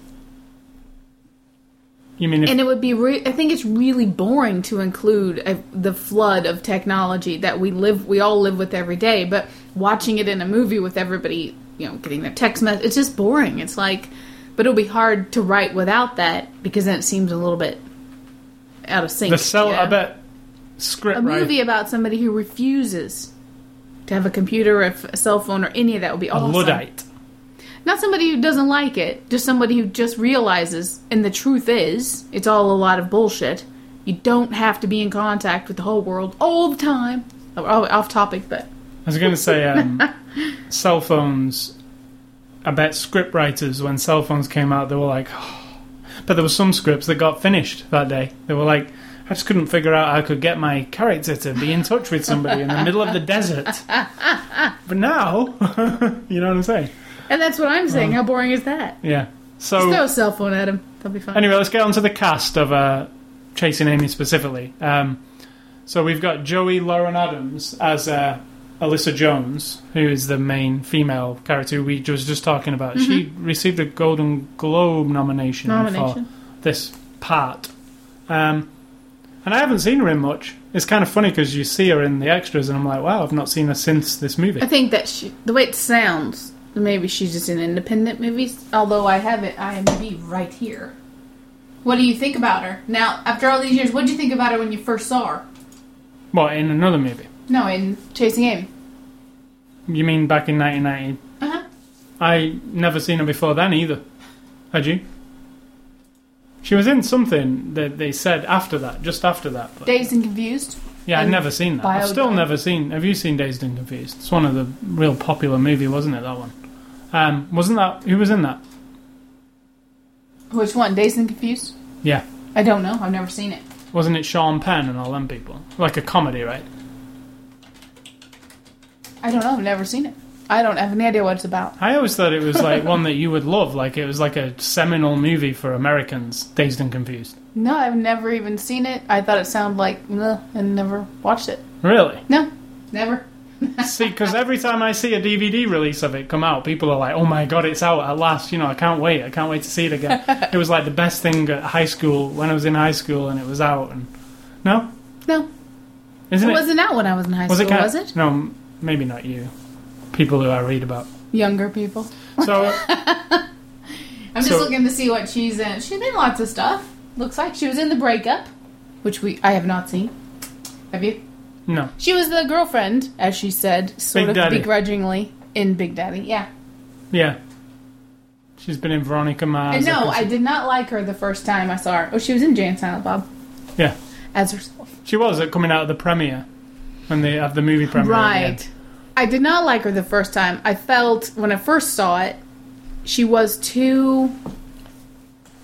you mean if and it would be. Re- I think it's really boring to include a, the flood of technology that we live, we all live with every day. But watching it in a movie with everybody, you know, getting their text message, it's just boring. It's like, but it'll be hard to write without that because then it seems a little bit out of sync. the cell. I bet script a movie about somebody who refuses to have a computer or a cell phone or any of that would be a awesome. luddite. Not somebody who doesn't like it, just somebody who just realizes, and the truth is, it's all a lot of bullshit. You don't have to be in contact with the whole world all the time. Oh, oh, off topic, but I was going to say um, cell phones. I bet script writers, when cell phones came out, they were like, but there were some scripts that got finished that day. They were like, I just couldn't figure out how I could get my character to be in touch with somebody in the middle of the desert. But now, you know what I'm saying? and that's what I'm saying. How boring is that? Yeah. So Just throw a cell phone at him. That'll be fine. anyway, let's get on to the cast of uh, Chasing Amy specifically. Um, so we've got Joey Lauren Adams as uh, Alyssa Jones, who is the main female character who we was just talking about. She received a Golden Globe nomination, Nomination. for this part. Um, and I haven't seen her in much. It's kind of funny because you see her in the extras, and I'm like, wow, I've not seen her since this movie. I think that she, the way it sounds, maybe she's just in independent movies. Although I have it IMDb right here. What do you think about her now? After all these years, what did you think about her when you first saw her? What, in another movie? No, in Chasing Amy. You mean back in 1990? Uh huh. I never seen her before then either. Had you? She was in something that they said after that, just after that. But Dazed and Confused. yeah, I'd and never seen that. I've still never seen. Have you seen Dazed and Confused? It's one of the real popular movie, wasn't it? That one. Um, wasn't that who was in that? Which one? Dazed and Confused? Yeah, I don't know. I've never seen it. wasn't it Sean Penn and all them people? Like a comedy, right? I don't know. I've never seen it. I don't have any idea what it's about. I always thought it was like one that you would love. Like it was like a seminal movie for Americans. Dazed and Confused. No, I've never even seen it. I thought it sounded like, Ugh, and never watched it. Really? No, never. See, because every time I see a DVD release of it come out, people are like, "Oh my god, it's out at last!" You know, I can't wait. I can't wait to see it again. it was like the best thing at high school when I was in high school, and it was out. And no, No, isn't it it? wasn't out when I was in high was school, it? was it? No, maybe not you. People who I read about. Younger people. So I'm just So- looking to see what she's in. She's in lots of stuff. Looks like she was in the breakup, which we I have not seen. Have you? no, She was the girlfriend, as she said, sort Big of Daddy. begrudgingly in Big Daddy. Yeah. yeah, she's been in Veronica Mars. And no, I did not like her the first time I saw her. Oh, she was in Jay and Silent Bob Yeah, as herself. she was at coming out of the premiere when they have the movie premiere. at the end. Right. I did not like her the first time. I felt when I first saw it, she was too.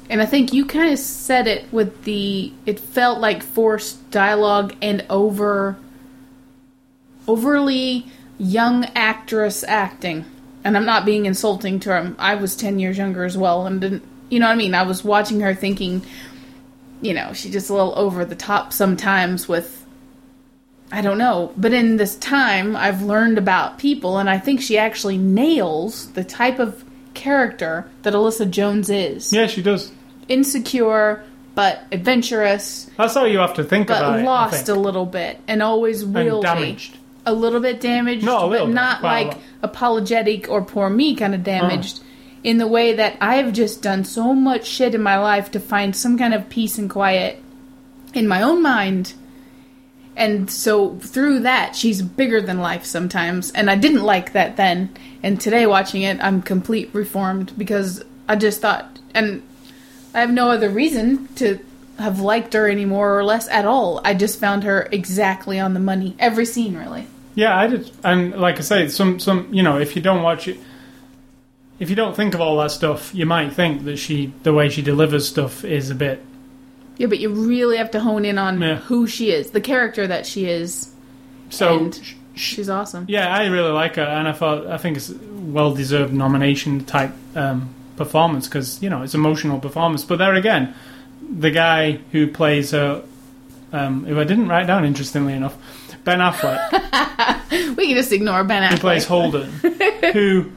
And I think you kind of said it with the. It felt like forced dialogue and over. overly young actress acting. And I'm not being insulting to her. I was 10 years younger as well and didn't. You know what I mean? I was watching her thinking, you know, she's just a little over the top sometimes with I don't know, but in this time, I've learned about people, and I think she actually nails the type of character that Alyssa Jones is. Yeah, she does. Insecure, but adventurous, That's how you have to think but about it. I lost think. a little bit, and always and will be. damaged. A little bit damaged, No, a little but bit, not like apologetic or poor me kind of Uh-huh. damaged. In the way that I've just done so much shit in my life to find some kind of peace and quiet in my own mind and so through that she's bigger than life sometimes. And i didn't like that then. And today watching it i'm complete reformed because i just thought and i have no other reason to have liked her any more or less at all. I just found her exactly on the money every scene really. Yeah, I did, and like I say, some some you know, if you don't watch it, if you don't think of all that stuff, you might think that she, the way she delivers stuff, is a bit Yeah, but you really have to hone in on Yeah. who she is, the character that she is. So And- sh- She's awesome. yeah, I really like her, and I thought I think it's a well-deserved nomination type um, performance because you know it's emotional performance. But there again, the guy who plays her, um, who I didn't write down, interestingly enough, Ben Affleck. We can just ignore Ben Affleck. who plays Holden, who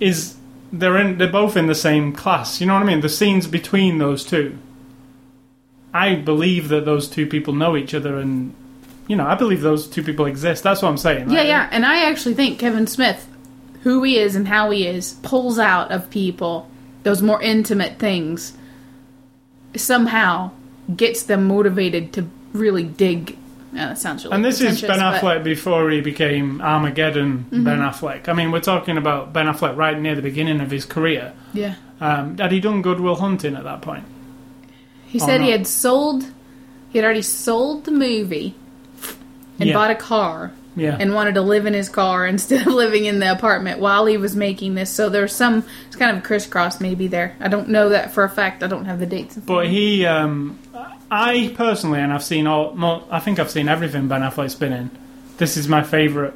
is they're in they're both in the same class. You know what I mean? The scenes between those two. I believe that those two people know each other, and you know I believe those two people exist. That's what I'm saying. Yeah, Like, yeah, and I actually think Kevin Smith, who he is and how he is, pulls out of people those more intimate things. Somehow gets them motivated to really dig. Yeah, that sounds really. And this is Ben pretentious, but- Affleck before he became Armageddon Ben Affleck. I mean, we're talking about Ben Affleck right near the beginning of his career. Yeah, Um, had he done Goodwill Hunting at that point? He Oh, said he had sold. He had already sold the movie and Yeah. bought a car Yeah. and wanted to live in his car instead of living in the apartment while he was making this. So there's some it's kind of crisscross maybe there. I don't know that for a fact. I don't have the dates. But he, um, I personally, and I've seen all, I think I've seen everything Ben Affleck's been in. This is my favourite.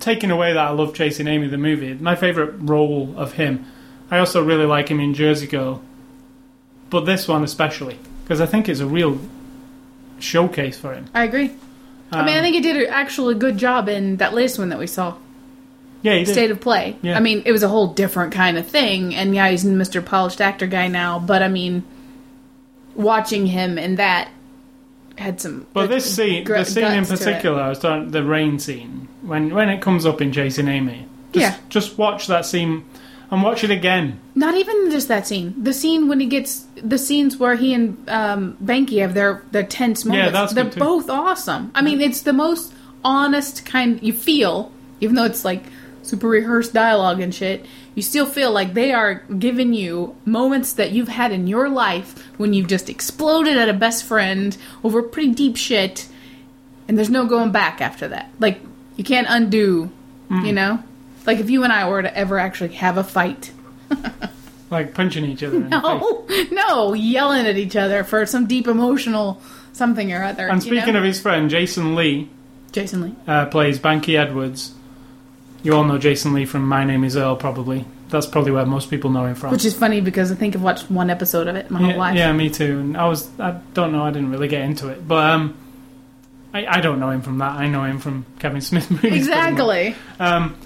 Taking away that I love Chasing Amy, the movie, my favourite role of him. I also really like him in Jersey Girl, but this one especially because I think it's a real showcase for him. I agree. I mean, I Um, think he did an actually good job in that last one that we saw, yeah, he did. State of Play. Yeah. I mean, it was a whole different kind of thing, and yeah, he's Mr. Polished Actor guy now. But I mean, watching him in that had some. But good this scene, gr- the scene in guts to it. particular, I was talking, the rain scene, when when it comes up in Chasing Amy, just, Yeah. just watch that scene and watch it again. Not even just that scene. The scene when he gets the scenes where he and um, Banky have their their tense moments. Yeah, that's They're good too. both awesome. I mean, it's the most honest kind you feel, even though it's like super rehearsed dialogue and shit. You still feel like they are giving you moments that you've had in your life when you've just exploded at a best friend over pretty deep shit, and there's no going back after that. Like you can't undo, Mm. you know. Like if you and I were to ever actually have a fight, Like punching each other in the face. no, no, yelling at each other for some deep emotional something or other. And you speaking know? of his friend, Jason Lee Jason Lee, uh, plays Banky Edwards. You all know Jason Lee from My Name Is Earl, probably. That's probably where most people know him from. which is funny because I think I've watched one episode of it my whole life. yeah, me too. And I was, I don't know, I didn't really get into it, but um, I, I don't know him from that. I know him from Kevin Smith movies. exactly. Um,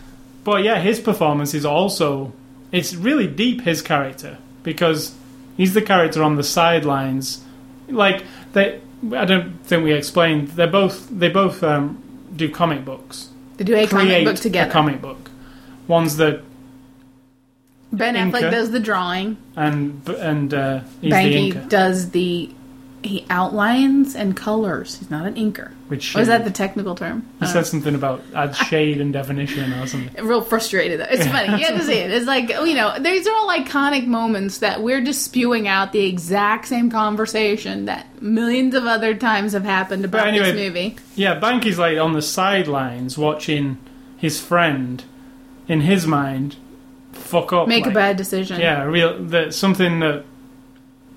but yeah, his performance is also it's really deep. His character because he's the character on the sidelines. Like they, I don't think we explained. They're both they both um, do comic books. They do a comic book together. a comic book. One's the ben Inker. Affleck does the drawing. and and uh, he's the inker, does the he outlines and colors. He's not an inker. which Or is that the technical term? he said something about add shade and definition or something. real frustrated. It's funny. You have to see it. It's like you know, these are all iconic moments that we're just spewing out the exact same conversation that millions of other times have happened about anyway- this movie. Yeah, Banky's like on the sidelines watching his friend, in his mind, fuck up. Make like, a bad decision. Yeah, real that something that,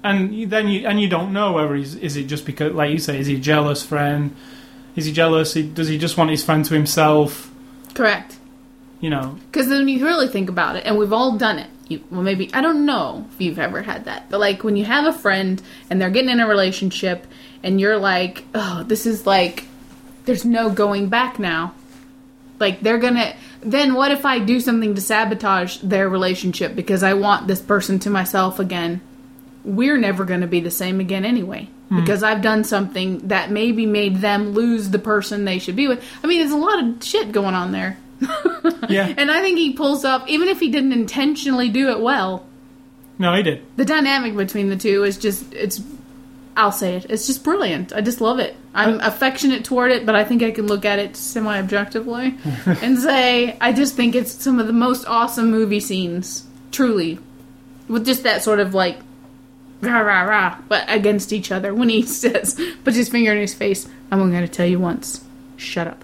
and you- then you and you don't know whether he's is it just because, like you say, is he a jealous friend? Is he jealous? He, does he just want his friend to himself? correct. You know, Because then you really think about it, and we've all done it. You, well, maybe I don't know if you've ever had that, but like when you have a friend and they're getting in a relationship, and you're like, "Oh, this is like, there's no going back now." Like they're gonna. Then what if I do something to sabotage their relationship because I want this person to myself again? We're never going to be the same again anyway. Because I've done something that maybe made them lose the person they should be with. I mean, there's a lot of shit going on there. yeah. And I think he pulls up, even if he didn't intentionally do it well, No, he did. the dynamic between the two is just, it's, I'll say it, it's just brilliant. I just love it. I'm uh, affectionate toward it, but I think I can look at it semi objectively and say, I just think it's some of the most awesome movie scenes, truly. With just that sort of like, rah rah rah, but against each other when he says, puts his finger in his face, I'm only going to tell you once. Shut up.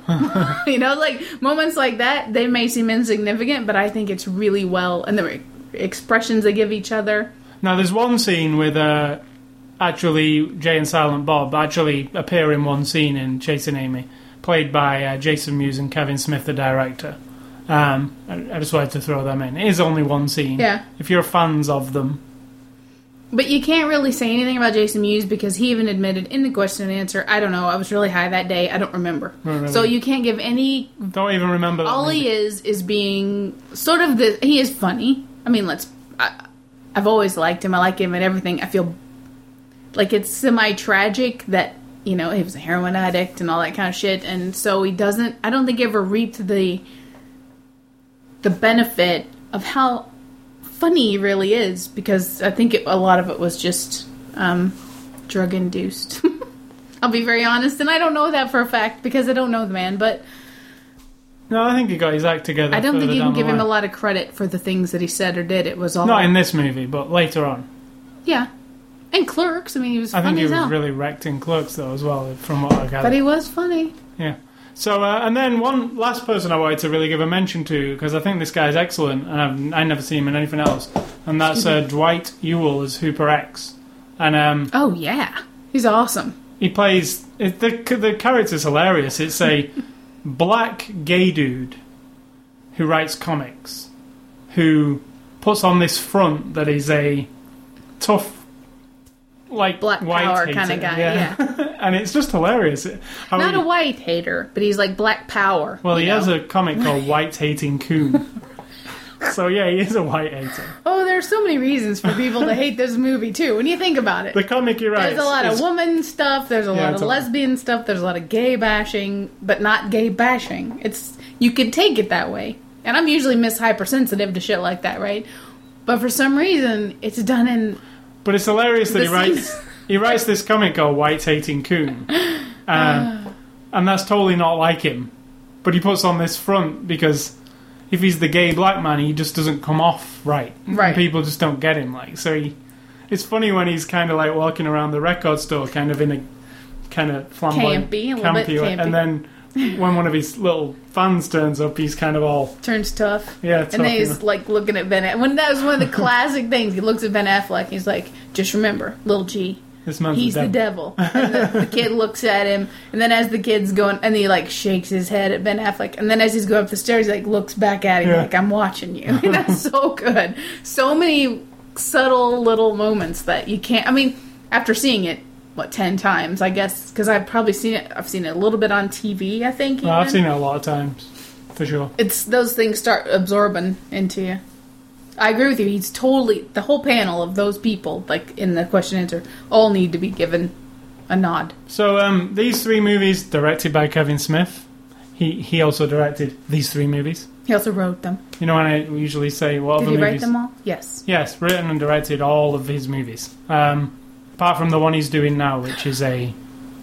you know, like moments like that, they may seem insignificant, but I think it's really well, and the re- expressions they give each other. Now, there's one scene with uh, actually Jay and Silent Bob actually appear in one scene in Chasing Amy, played by uh, Jason Mewes and Kevin Smith, the director. Um, I, I just wanted to throw them in. It is only one scene. Yeah. If you're fans of them, But you can't really say anything about Jason Mewes because he even admitted in the question and answer, I don't know, I was really high that day, I don't remember. Don't remember. So you can't give any. don't even remember. All movie. he is is being sort of the. He is funny. I mean, let's. I, I've always liked him. I like him and everything. I feel like it's semi tragic that you know he was a heroin addict and all that kind of shit, and so he doesn't. I don't think he ever reaped the the benefit of how funny really is because I think it, a lot of it was just um, drug induced. I'll be very honest, and I don't know that for a fact because I don't know the man, but No, I think he got his act together. I don't think you can give him a lot of credit for the things that he said or did. It was all Not in this movie, but later on. yeah, and Clerks. I mean, he was I think he as was hell, really wrecked in Clerks though, as well, from what I gathered. but he was funny. Yeah. So, uh, and then one last person I wanted to really give a mention to because I think this guy's excellent, and I've I never seen him in anything else, and that's uh, Dwight Ewell as Hooper X, and um, Oh yeah, he's awesome. he plays it, the the character's hilarious. It's a black gay dude who writes comics, who puts on this front that is a tough. Like Black power kinda guy, yeah. and it's just hilarious. How Not he- a white hater, but he's like black power. Well, he has a comic called White Hating Coon. so yeah, he is a white hater. Oh, there's so many reasons for people to hate this movie too. When you think about it, The comic he writes. there's a lot of woman stuff. There's a Yeah, lot of lesbian stuff. There's a lot of gay bashing, but not gay bashing. It's you could take it that way. And I'm usually miss hypersensitive to shit like that, right? But for some reason, it's done in But it's hilarious that he writes. scene- He writes this comic called White Hating Coon, uh, and that's totally not like him. But he puts on this front because if he's the gay black man, he just doesn't come off right. And Right. people just don't get him. Like so, he. It's funny when he's kind of like walking around the record store, kind of in a kind of flamboyant, Campy, a little bit way, campy. and then when one of his little fans turns up, he's kind of all turns tough. yeah. tough, And then you he's know. like looking at Ben. When that was one of the classic things. He looks at Ben Affleck. And he's like, "Just remember, little G, This man's he's the the devil. devil." And the, the kid looks at him, and then as the kid's going, and he like shakes his head at Ben Affleck, and then as he's going up the stairs, he like looks back at him Yeah. like, "I'm watching you." That's so good. So many subtle little moments that you can't. I mean, after seeing it. What ten times? I guess because I've probably seen it. I've seen it a little bit on TV. I think. Well, I've seen it a lot of times, for sure. it's those things start absorbing into you. I agree with you. He's totally the whole panel of those people, like in the question answer, all need to be given a nod. So um, these three movies directed by Kevin Smith. He he also directed these three movies. He also wrote them. You know when I usually say what Did other he movies? write them all? Yes. Yes, written and directed all of his movies. Um, apart from the one he's doing now, which is a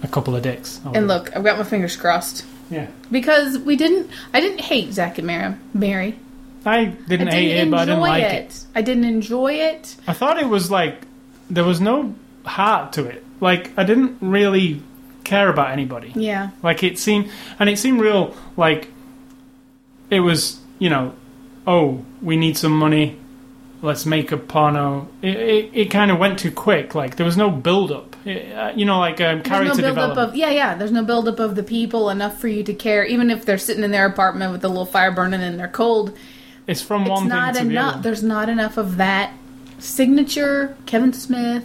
a couple of dicks. And look, I've got my fingers crossed yeah, because we didn't. I didn't hate Zack and Miri. Miri. I didn't I hate didn't it, but I didn't like it. it. I didn't enjoy it. I thought it was like there was no heart to it. Like I didn't really care about anybody. Yeah. Like it seemed, and it seemed real. Like it was, you know, oh, we need some money. Let's make a porno. It, it, it kind of went too quick. Like there was no build up. It, uh, you know, like um, character no development. of yeah, yeah. There's no build up of the people enough for you to care, even if they're sitting in their apartment with a little fire burning and they're cold. it's from it's one not thing to the enough. other. There's not enough of that signature Kevin Smith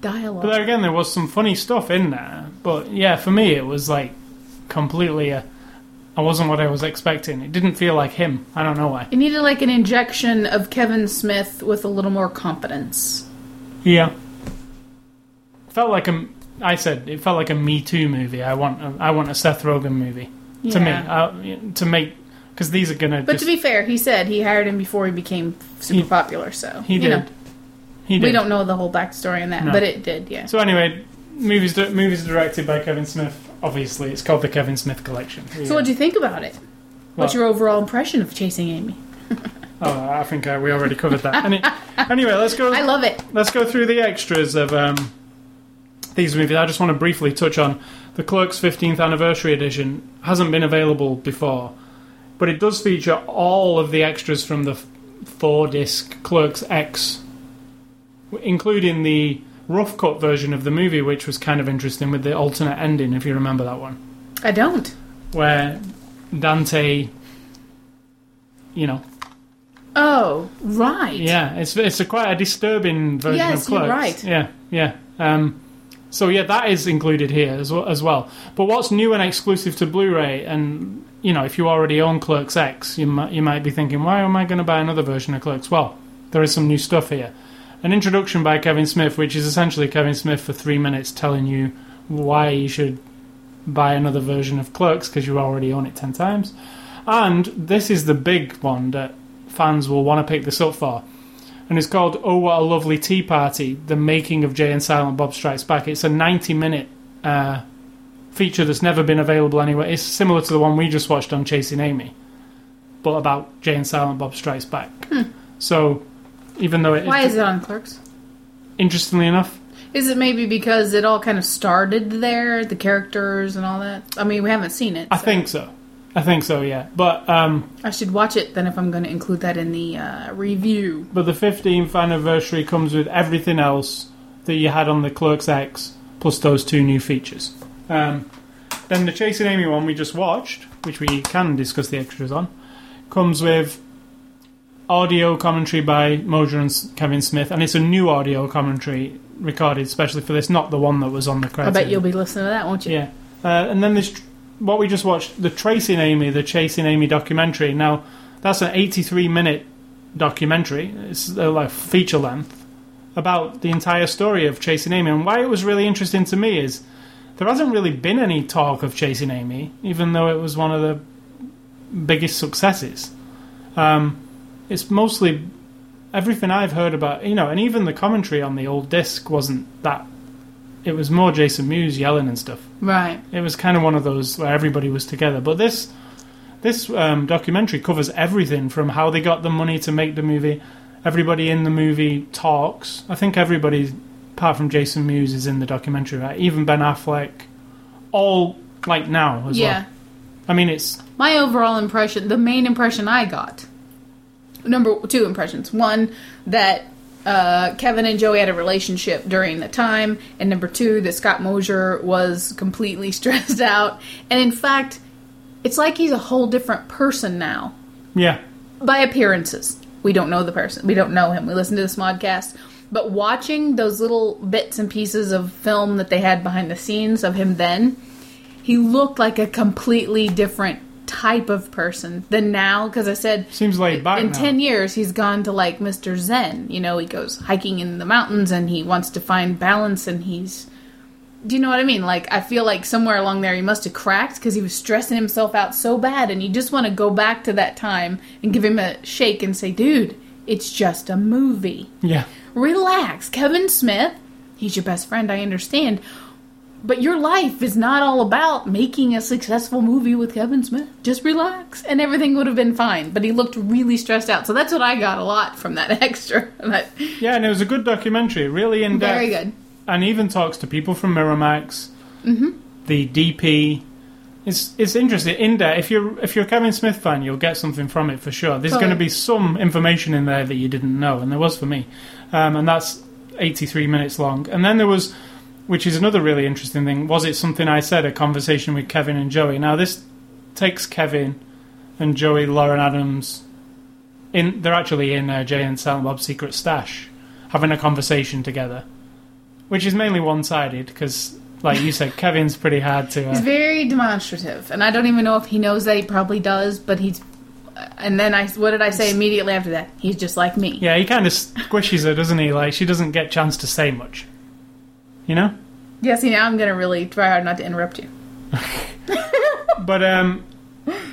dialogue. But there again, there was some funny stuff in there. But yeah, for me, it was like completely. Uh, I wasn't what I was expecting. It didn't feel like him. I don't know why. it needed like an injection of Kevin Smith with a little more confidence. Yeah. Felt like a. I said it felt like a Me Too movie. I want. A, I want a Seth Rogen movie. To me, Yeah. uh, to make because these are gonna. But just, to be fair, he said he hired him before he became super He- popular. So he did. know, he did. we don't know the whole backstory on that, No. but it did. Yeah. So anyway, movies movies directed by Kevin Smith. Obviously, it's called the Kevin Smith Collection. So what do you think about it? What's your overall impression of Chasing Amy? Oh, I think uh, we already covered that. Any, anyway, let's go. I love it. Let's go through the extras of um, these movies. I just want to briefly touch on the Clerks 15th Anniversary Edition. Hasn't been available before, but it does feature all of the extras from the f- four disc Clerks X, including the rough cut version of the movie, which was kind of interesting with the alternate ending, if you remember that one, I don't. where Dante, you know, Oh, right. yeah, it's it's a quite a disturbing version Yes, of Clerks. you're right. Yeah, yeah. Um, so yeah, that is included here as well, as well. But what's new and exclusive to Blu-ray, and you know, if you already own Clerks X, you might you might be thinking, why am I going to buy another version of Clerks? Well, there is some new stuff here. An introduction by Kevin Smith, which is essentially Kevin Smith for three minutes telling you why you should buy another version of Clerks because you already own it ten times. And this is the big one that fans will want to pick this up for. And it's called Oh What a Lovely Tea Party The Making of Jay and Silent Bob Strikes Back. It's a 90 minute uh, feature that's never been available anywhere. It's similar to the one we just watched on Chasing Amy, but about Jay and Silent Bob Strikes Back. So, even though it Why is it on Clerks? interestingly enough, Is it maybe because it all kind of started there, the characters and all that? I mean, we haven't seen it. I so think so. I think so, yeah. But um, I should watch it then if I'm going to include that in the uh, review. But the 15th anniversary comes with everything else that you had on the Clerks X, plus those two new features. Um, then the Chasing Amy one we just watched, which we can discuss the extras on, comes with audio commentary by Mosier and Kevin Smith, and it's a new audio commentary recorded especially for this, not the one that was on the I bet you'll be listening to that, won't you? Yeah. Uh, and then tr- what we just watched, the Tracing Amy, the Chasing Amy documentary. Now, that's an 83 minute documentary. It's uh, like feature length about the entire story of Chasing Amy. And why it was really interesting to me is there hasn't really been any talk of Chasing Amy, even though it was one of the biggest successes. Um, it's mostly everything I've heard about, you know, and even the commentary on the old disc wasn't that. It was more Jason Mewes yelling and stuff. Right. It was kind of one of those where everybody was together. But this this um, documentary covers everything from how they got the money to make the movie. Everybody in the movie talks. I think everybody, apart from Jason Mewes, is in the documentary. Right? Even Ben Affleck, all like now as Yeah. well. I mean, it's My overall impression, the main impression I got, number two impressions. One, that uh, Kevin and Joey had a relationship during the time, and number two, that Scott Mosier was completely stressed out. And in fact, it's like he's a whole different person now yeah, by appearances. We don't know the person. We don't know him. We listen to this modcast. But watching those little bits and pieces of film that they had behind the scenes of him then, he looked like a completely different type of person than now. Because I said, seems laid back in now. 10 years, he's gone to like Mr. Zen. You know, he goes hiking in the mountains and he wants to find balance and he's. Do you know what I mean? Like, I feel like somewhere along there he must have cracked because he was stressing himself out so bad, and you just want to go back to that time and give him a shake and say, dude, it's just a movie. yeah, Relax. Kevin Smith, he's your best friend, I understand. But your life is not all about making a successful movie with Kevin Smith. Just relax, and everything would have been fine. But he looked really stressed out, so that's what I got a lot from that extra. But yeah, and it was a good documentary, really in depth. very good. and even talks to people from Miramax, the DP. It's it's interesting in there. If you're if you're a Kevin Smith fan, you'll get something from it for sure. There's going to be some information in there that you didn't know, and there was for me, um, and that's 83 minutes long. And then there was, which is another really interesting thing. Was it something I said? A conversation with Kevin and Joey. Now this takes Kevin and Joey, Lauren Adams. In they're actually in uh, Jay and Silent Bob's secret stash, having a conversation together which is mainly one-sided because, like you said, Kevin's pretty hard to. He's Uh, very demonstrative, and I don't even know if he knows that he probably does, but he's. And then I, what did I say immediately after that? He's just like me. yeah, he kind of squishes her, doesn't he? Like she doesn't get chance to say much. You know, Yeah, see, now I'm gonna really try hard not to interrupt you. but um,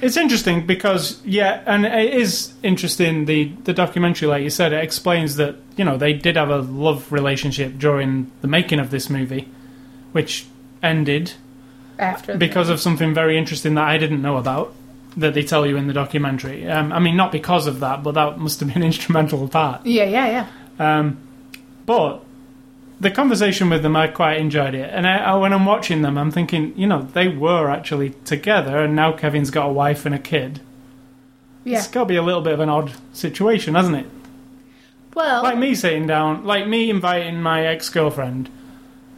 it's interesting because yeah, and it is interesting. The the documentary, like you said, it explains that you know they did have a love relationship during the making of this movie, which ended After because of something very interesting that I didn't know about that they tell you in the documentary. Um, I mean, not because of that, but that must have been an instrumental part. Yeah, yeah, yeah. Um, but the conversation with them, I quite enjoyed it. And I, I, when I'm watching them, I'm thinking, you know, they were actually together, and now Kevin's got a wife and a kid. Yeah. It's got to be a little bit of an odd situation, hasn't it? Well, Like me sitting down, like me inviting my ex girlfriend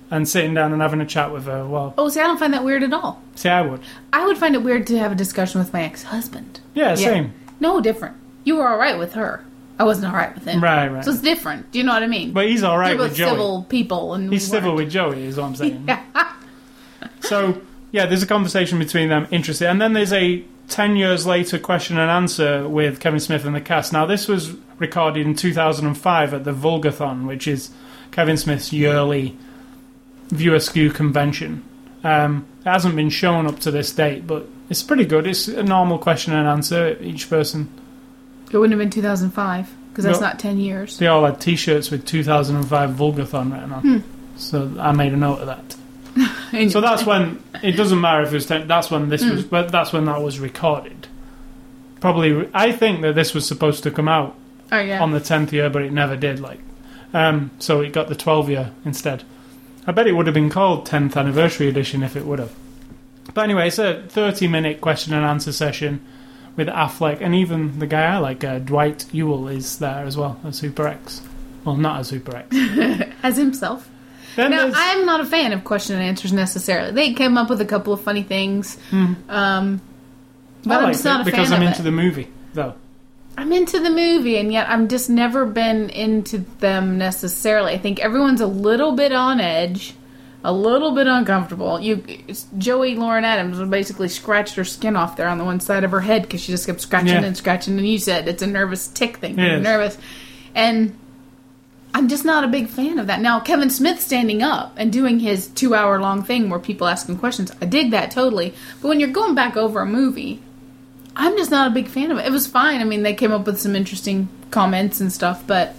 and sitting down and having a chat with her. Well, oh, see, I don't find that weird at all. see, I would. I would find it weird to have a discussion with my ex-husband. Yeah, same. No, different. You were all right with her. I wasn't all right with him. Right, right. So it's different. Do you know what I mean? But he's all right They're with Joey. civil people, and He's we civil weren't. with Joey, is what I'm saying. Yeah. So yeah, there's a conversation between them, interesting, and then there's a ten years later question and answer with Kevin Smith and the cast. Now this was recorded in 2005 at the Vulgarthon, which is Kevin Smith's yearly View Askew convention. Um, it hasn't been shown up to this date, but it's pretty good. It's a normal question and answer. Each person It wouldn't have been 2005 because that's No. not 10 years. they all had T-shirts with 2005 Vulgarthon written on. So I made a note of that. And- So that's when it doesn't matter if it was ten, that's when this was but that's when that was recorded. Probably I think that this was supposed to come out oh yeah. on the 10th year but it never did like um, so it got the 12 year instead. I bet it would have been called 10th anniversary edition if it would have. But anyway, it's a 30 minute question and answer session with Affleck and even the guy I like uh, Dwight Ewell is there as well as Hooper X. Well, not as Hooper X. As himself. Then Now, there's- I'm not a fan of question and answers necessarily. They came up with a couple of funny things. Um, but I I'm just not a because fan I'm into it. the movie though. I'm into the movie, and yet I'm just never been into them necessarily. I think everyone's a little bit on edge, a little bit uncomfortable. You, Joey Lauren Adams basically scratched her skin off there on the one side of her head because she just kept scratching Yeah. and scratching. And you said it's a nervous tick thing. Is. nervous, and I'm just not a big fan of that. Now Kevin Smith standing up and doing his two hour long thing where people ask him questions, I dig that totally. But when you're going back over a movie, I'm just not a big fan of it. It was fine. I mean, they came up with some interesting comments and stuff, but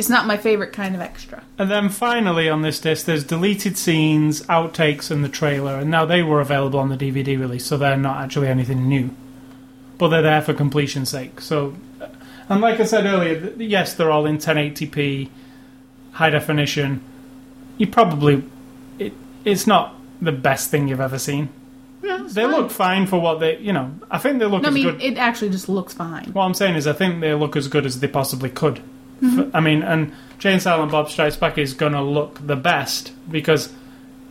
it's not my favorite kind of extra. And then finally on this disc, there's deleted scenes, outtakes, and the trailer. And now they were available on the DVD release, so they're not actually anything new. But they're there for completion's sake. So, uh, and like I said earlier, yes, they're all in 1080p, high definition. You probably, it, it's not the best thing you've ever seen. Yeah, They fine. look fine for what they, you know. I think they look No, I mean, good. it actually just looks fine. What I'm saying is, I think they look as good as they possibly could. Mm-hmm. I mean, and Jay and Silent Bob Strikes Back is going to look the best because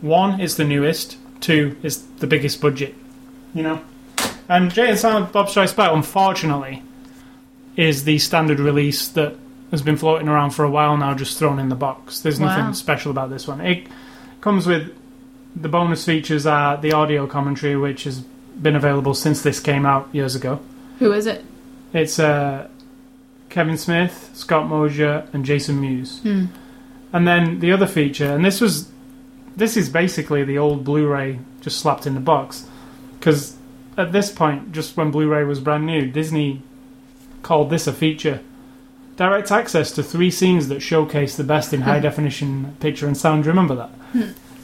one, is the newest. Two, is the biggest budget. You know, and Jay and Silent Bob Strikes Back, unfortunately, is the standard release that has been floating around for a while now, just thrown in the box. There's nothing Wow. special about this one. It comes with the bonus features are the audio commentary, which has been available since this came out years ago. Who is it? It's uh, Kevin Smith, Scott Mosier, and Jason Mewes. Hmm. And then the other feature, and this was, this is basically the old Blu-ray just slapped in the box, because at this point, just when Blu-ray was brand new, Disney called this a feature. Direct access to three scenes that showcase the best in high definition picture and sound. Remember that?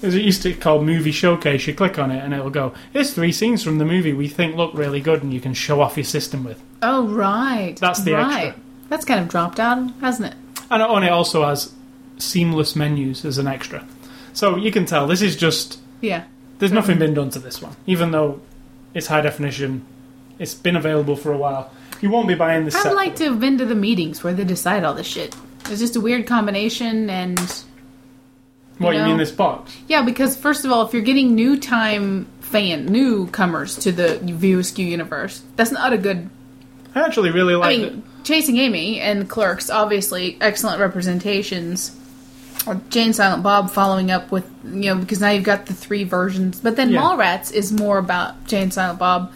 As it used to called Movie Showcase, you click on it and it'll go, here's three scenes from the movie we think look really good and you can show off your system with. Oh, right. That's the right. extra. That's kind of dropped out, hasn't it? And on it also has seamless menus as an extra. So you can tell this is just Yeah. there's nothing been done to this one, even though it's high definition. It's been available for a while. You won't be buying this. I'd like to have been to the meetings where they decide all this shit. It's just a weird combination, and What you know. mean this box? yeah, because first of all, if you're getting new time fan newcomers to the View Askew universe, that's not a good. I actually really I like mean, Chasing Amy and Clerks, obviously excellent representations. Jay and Silent Bob following up with you know because now you've got the three versions, but then Yeah. Mallrats is more about Jay and Silent Bob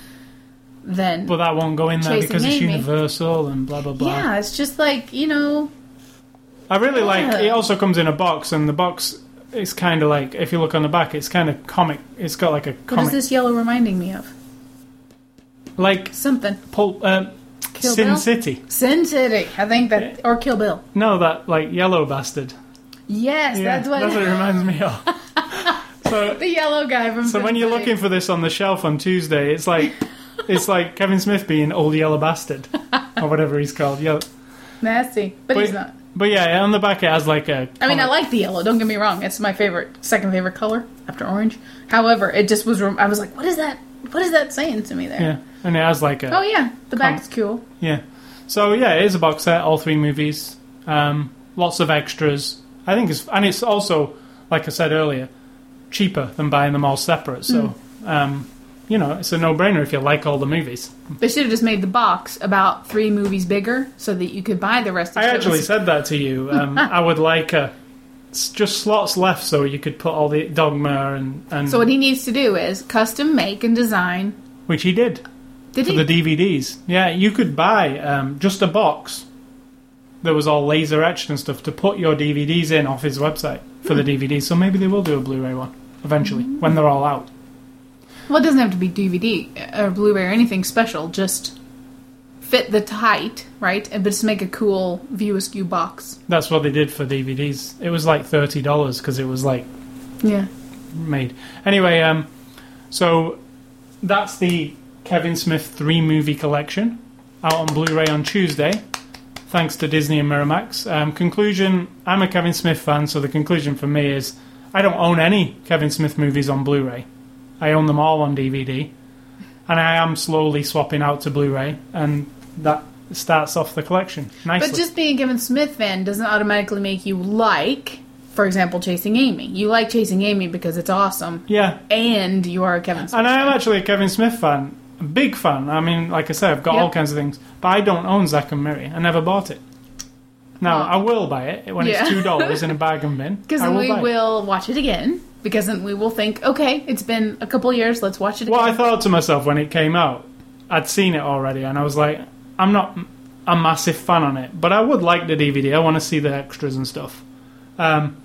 than but that won't go in there because it's Universal and blah blah blah. yeah. It's just like you know I really like. It also comes in a box, and the box is kind of like if you look on the back, it's kind of comic. It's got like a what comic, is this yellow reminding me of? like Something. Pul- uh, Kill Sin Bill? City. Sin City. I think that or Kill Bill. No, that like yellow bastard. Yes, Yeah, that's what. it reminds me of. so, the yellow guy from. so Sin when you're City. looking for this on the shelf on Tuesday, it's like it's like Kevin Smith being old yellow bastard or whatever he's called. Yeah, nasty, but, but, he's not. But yeah, on the back it has like a. I mean, I like the yellow. Don't get me wrong; it's my favorite, second favorite color after orange. However, it just was. I was like, "What is that? What is that saying to me there?" Yeah, and it has like a. Oh yeah, the Com- back's cool. Yeah. So yeah, it is a box set, all three movies. Um, lots of extras. I think it's and it's also like I said earlier, cheaper than buying them all separate. So, um, you know, it's a no-brainer if you like all the movies. They should have just made the box about three movies bigger so that you could buy the rest of I it. actually said that to you. Um, I would like a, just slots left so you could put all the Dogma and and So what he needs to do is custom make and design. which he did Did for he? the DVDs. Yeah, you could buy um, just a box that was all laser etched and stuff to put your DVDs in off his website for Hmm. the DVDs. So maybe they will do a Blu-ray one eventually when they're all out. well, it doesn't have to be DVD or Blu-ray or anything special. Just fit the height, right? And but just make a cool View Askew box. That's what they did for DVDs. It was like thirty dollars because it was like Yeah. made. Anyway, um, so that's the Kevin Smith three movie collection out on Blu-ray on Tuesday, thanks to Disney and Miramax. Um, conclusion: I'm a Kevin Smith fan, so the conclusion for me is I don't own any Kevin Smith movies on Blu-ray. I own them all on DVD, and I am slowly swapping out to Blu-ray, and that starts off the collection nicely. But just being a Kevin Smith fan doesn't automatically make you like, for example, Chasing Amy. You like Chasing Amy because it's awesome, yeah, and you are a Kevin Smith. And I am actually a Kevin Smith fan, a big fan. I mean, like I said, I've got Yeah. all kinds of things, but I don't own Zack and Miri. I never bought it. Now Well, I will buy it when yeah. it's two dollars in a bargain bin. Because I then will we will watch it again. Because then we will think, okay, it's been a couple years, let's watch it again. What I thought to myself when it came out, I'd seen it already, and I was like, I'm not a massive fan on it, but I would like the DVD. I want to see the extras and stuff. Um,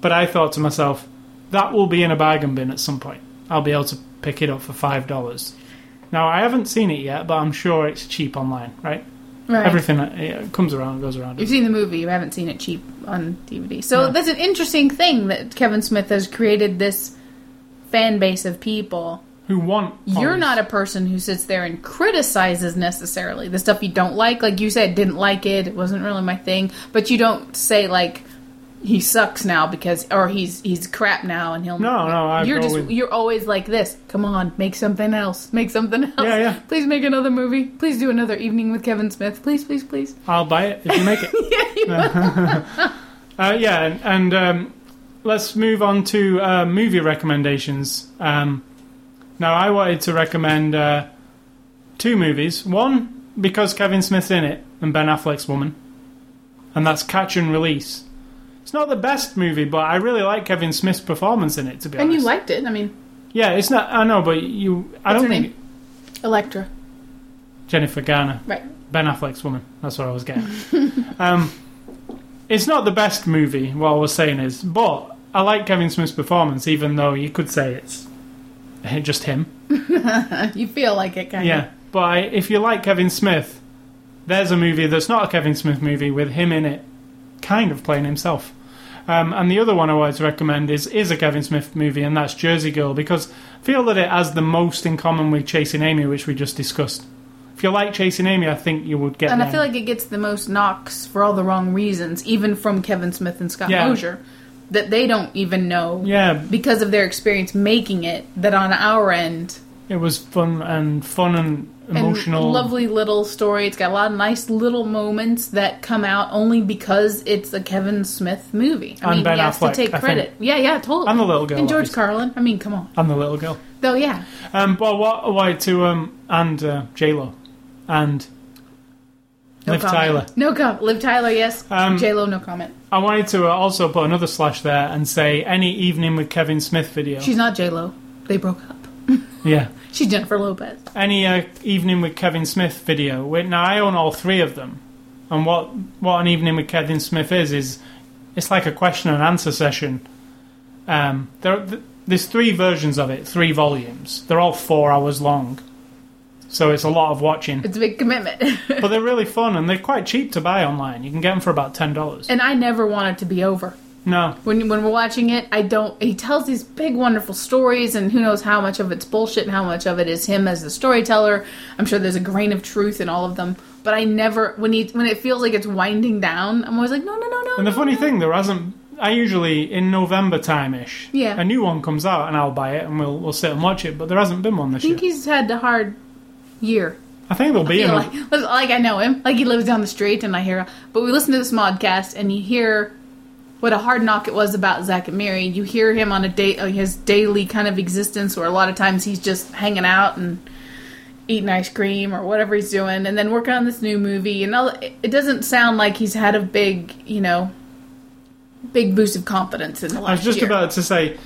but I thought to myself, that will be in a bargain bin at some point. I'll be able to pick it up for five dollars. Now I haven't seen it yet, but I'm sure it's cheap online, right? right. Everything it comes around goes around. You've seen the movie, you haven't seen it cheap on DVD. So No. that's an interesting thing that Kevin Smith has created this fan base of people. Who want? You're not a person who sits there and criticizes necessarily the stuff you don't like. Like you said, didn't like it, it wasn't really my thing. But you don't say like he sucks now because or he's he's crap now and he'll No, no, I've you're just always- you're always like this. Come on, make something else. Make something else. Yeah, yeah. Please make another movie. Please do another evening with Kevin Smith. Please, please, please. I'll buy it if you make it. uh, yeah, and, and um, let's move on to uh, movie recommendations. Um, now, I wanted to recommend uh, two movies. One because Kevin Smith's in it and Ben Affleck's Woman, and that's Catch and Release. It's not the best movie, but I really like Kevin Smith's performance in it. To be honest. And honest, you liked it. I mean, yeah, it's not. I know, but you. I What's don't think Elektra. Jennifer Garner. Right. Ben Affleck's woman. That's what I was getting. um, it's not the best movie. What I was saying is, but I like Kevin Smith's performance, even though you could say it's just him. You feel like it, kind Yeah, but I, if you like Kevin Smith, there's a movie that's not a Kevin Smith movie with him in it, kind of playing himself. Um, and the other one I wanted to recommend is is a Kevin Smith movie, and that's Jersey Girl, because I feel that it has the most in common with Chasing Amy, which we just discussed. If you like Chasing Amy, I think you would get. And I feel like it gets the most knocks for all the wrong reasons, even from Kevin Smith and Scott Yeah. Mosier, that they don't even know yeah, because of their experience making it. That on our end, It was fun and fun and emotional. and lovely little story. It's got a lot of nice little moments that come out only because it's a Kevin Smith movie. I And mean, Ben he has Affleck, to take credit. Yeah, yeah, totally. I'm the little girl, and George obviously. Carlin. I mean, come on. I'm the little girl. Though, yeah, Um, but what wanted to um and uh, J Lo and no Liv comment. Tyler. No comment. Liv Tyler, yes. Um, J Lo, no comment. I wanted to uh, also put another slash there and say any evening with Kevin Smith video. She's not J Lo. They broke up. yeah, She's Jennifer Lopez. any uh, evening with Kevin Smith video. Wait, Now I own all three of them, and what what an evening with Kevin Smith is is it's like a question and answer session. Um, there th- there's three versions of it, three volumes. They're all four hours long, so it's a lot of watching. It's a big commitment. but they're really fun and they're quite cheap to buy online. You can get them for about ten dollars. and I never want it to be over. No, When when we're watching it, I don't. He tells these big, wonderful stories, and who knows how much of it's bullshit and how much of it is him as the storyteller. I'm sure there's a grain of truth in all of them, but I never when he when it feels like it's winding down, I'm always like, no, no, no, no. and the no, funny no. thing, there hasn't. I usually in November time ish. Yeah. A new one comes out and I'll buy it and we'll we'll sit and watch it. But there hasn't been one this year. I think he's had a hard year. I think there'll be an, like, like I know him, like he lives down the street, and I hear. But we listen to this modcast, and you hear what a hard knock it was about Zack and Miri. You hear him on a day, uh, his daily kind of existence, where a lot of times he's just hanging out and eating ice cream or whatever he's doing, and then working on this new movie. And all, it it doesn't sound like he's had a big, you know, big boost of confidence in the last year. I was just year. about to say,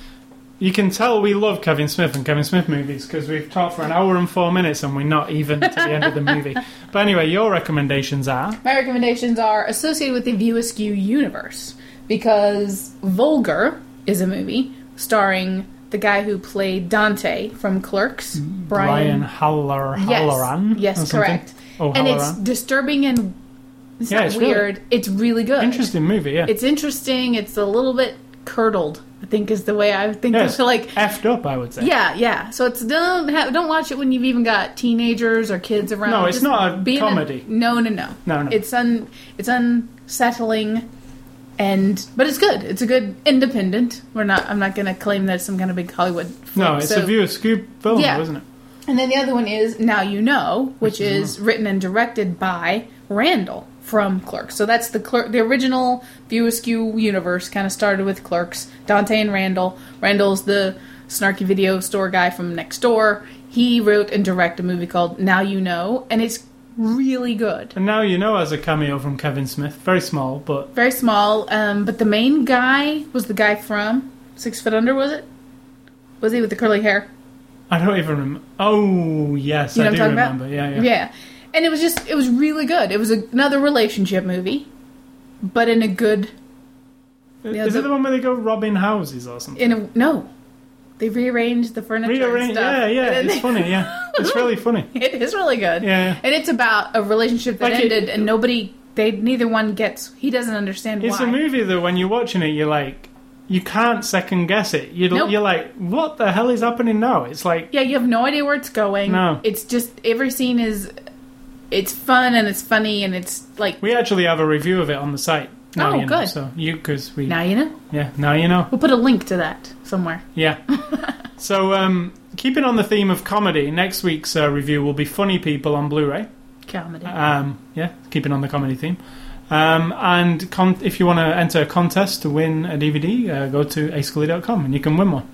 you can tell we love Kevin Smith and Kevin Smith movies because we've talked for an hour and four minutes and we're not even to the end of the movie. But anyway, your recommendations are My recommendations are associated with the View Askew universe because Vulgar is a movie starring the guy who played Dante from Clerks, mm, Brian Haller, Halloran. Yes, yes, correct. Oh, and it's disturbing and it's Yeah, not it's really- weird. it's really good. Interesting movie, yeah. It's interesting. It's a little bit curdled. I think is the way I think Yes. like. effed up, I would say. Yeah, yeah. So it's don't have, don't watch it when you've even got teenagers or kids around. No, it's Just not a comedy. no, no, no. No, no. It's un it's unsettling, and but it's good. It's a good independent. We're not. I'm not going to claim that it's some kind of big Hollywood. Flick, No, it's so- a View Askew film, Yeah. isn't it? And then the other one is Now You Know, which is written and directed by Randall from Clerks. So that's the Clerk, the original View Askew universe. Kind of started with Clerks, Dante and Randall. Randall's the snarky video store guy from next door. He wrote and directed a movie called Now You Know, and it's really good. And now you know as a cameo from Kevin Smith. Very small, but Very small, um, but the main guy was the guy from Six Foot Under. Was it? Was he with the curly hair? I don't even remember. Oh, yes, You know I do talking about? remember. Yeah, yeah. Yeah. And it was just, it was really good. It was another relationship movie, but in a good, Yeah, Is the- it the one where they go robbing houses or something? in a, no. They rearranged the furniture Rearrange, and stuff. yeah, yeah, it's they- funny, yeah. It's really funny. It is really good. Yeah. And it's about a relationship that Like it- ended and nobody, they, neither one gets, he doesn't understand It's why. a movie that when you're watching it, you're like, you can't second guess it. You're, Nope. you're like, what the hell is happening now? It's like, Yeah, you have no idea where it's going. No. It's just, every scene is, it's fun and it's funny and it's like, we actually have a review of it on the site. Now Oh, you know, good. So you, because we, now you know. yeah, now you know. We'll put a link to that somewhere. Yeah. so, um, keeping on the theme of comedy, next week's uh, review will be Funny People on Blu-ray. Comedy. Um, yeah, keeping on the comedy theme. Um, and con- if you want to enter a contest to win a DVD, uh, go to ascully.com and you can win one.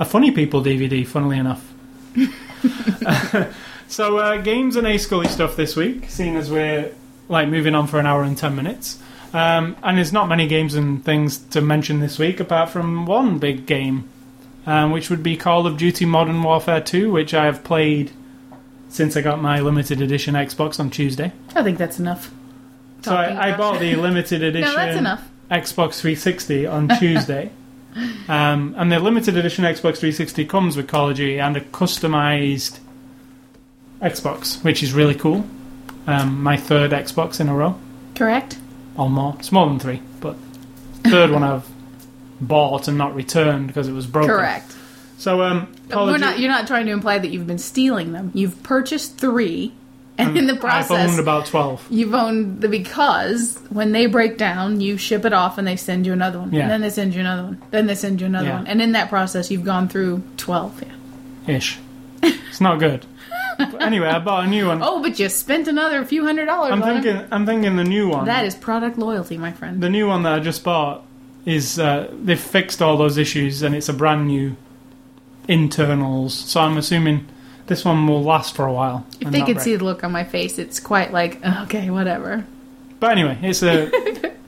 A Funny People DVD, funnily enough. so, uh, games and A Scully stuff this week, seeing as we're like moving on for an hour and ten minutes. Um, and there's not many games and things to mention this week apart from one big game, um, which would be Call of Duty Modern Warfare 2, which I have played since I got my limited edition Xbox on Tuesday. I think that's enough. So I, I bought the limited edition No. Xbox 360 on Tuesday. um, and the limited edition Xbox 360 comes with Call of Duty and a customized Xbox, which is really cool. Um, my third Xbox in a row, Correct? or more. It's more than three, but third one I've bought and not returned because it was broken. Correct. So um, Call We're not, Duty. you're not trying to imply that you've been stealing them. You've purchased three, and in the process I've process, owned about twelve. you've owned the because when they break down, you ship it off and they send you another one. Yeah. And then they send you another one. Then they send you another Yeah. one. And in that process, you've gone through 12. Yeah. Ish. It's not good. Anyway, I bought a new one. Oh, but you spent another few hundred dollars I'm on it. thinking. I'm thinking the new one. That is product loyalty, my friend. the new one that I just bought is uh, they've fixed all those issues and it's a brand new internals. So I'm assuming this one will last for a while. If and they not could break. see the look on my face, it's quite like, okay, whatever. But anyway, it's a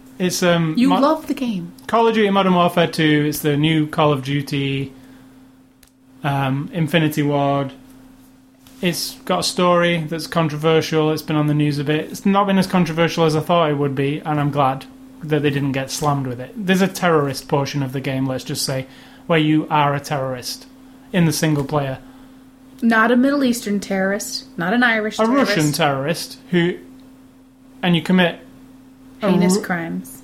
it's um You Mo- love the game. Call of Duty Modern Warfare 2. It's the new Call of Duty um, Infinity Ward. It's got a story that's controversial. It's been on the news a bit. It's not been as controversial as I thought it would be, and I'm glad that they didn't get slammed with it. There's a terrorist portion of the game, let's just say, where you are a terrorist in the single player. Not a Middle Eastern terrorist, not an Irish A terrorist. Russian terrorist who. And you commit heinous Ru- crimes.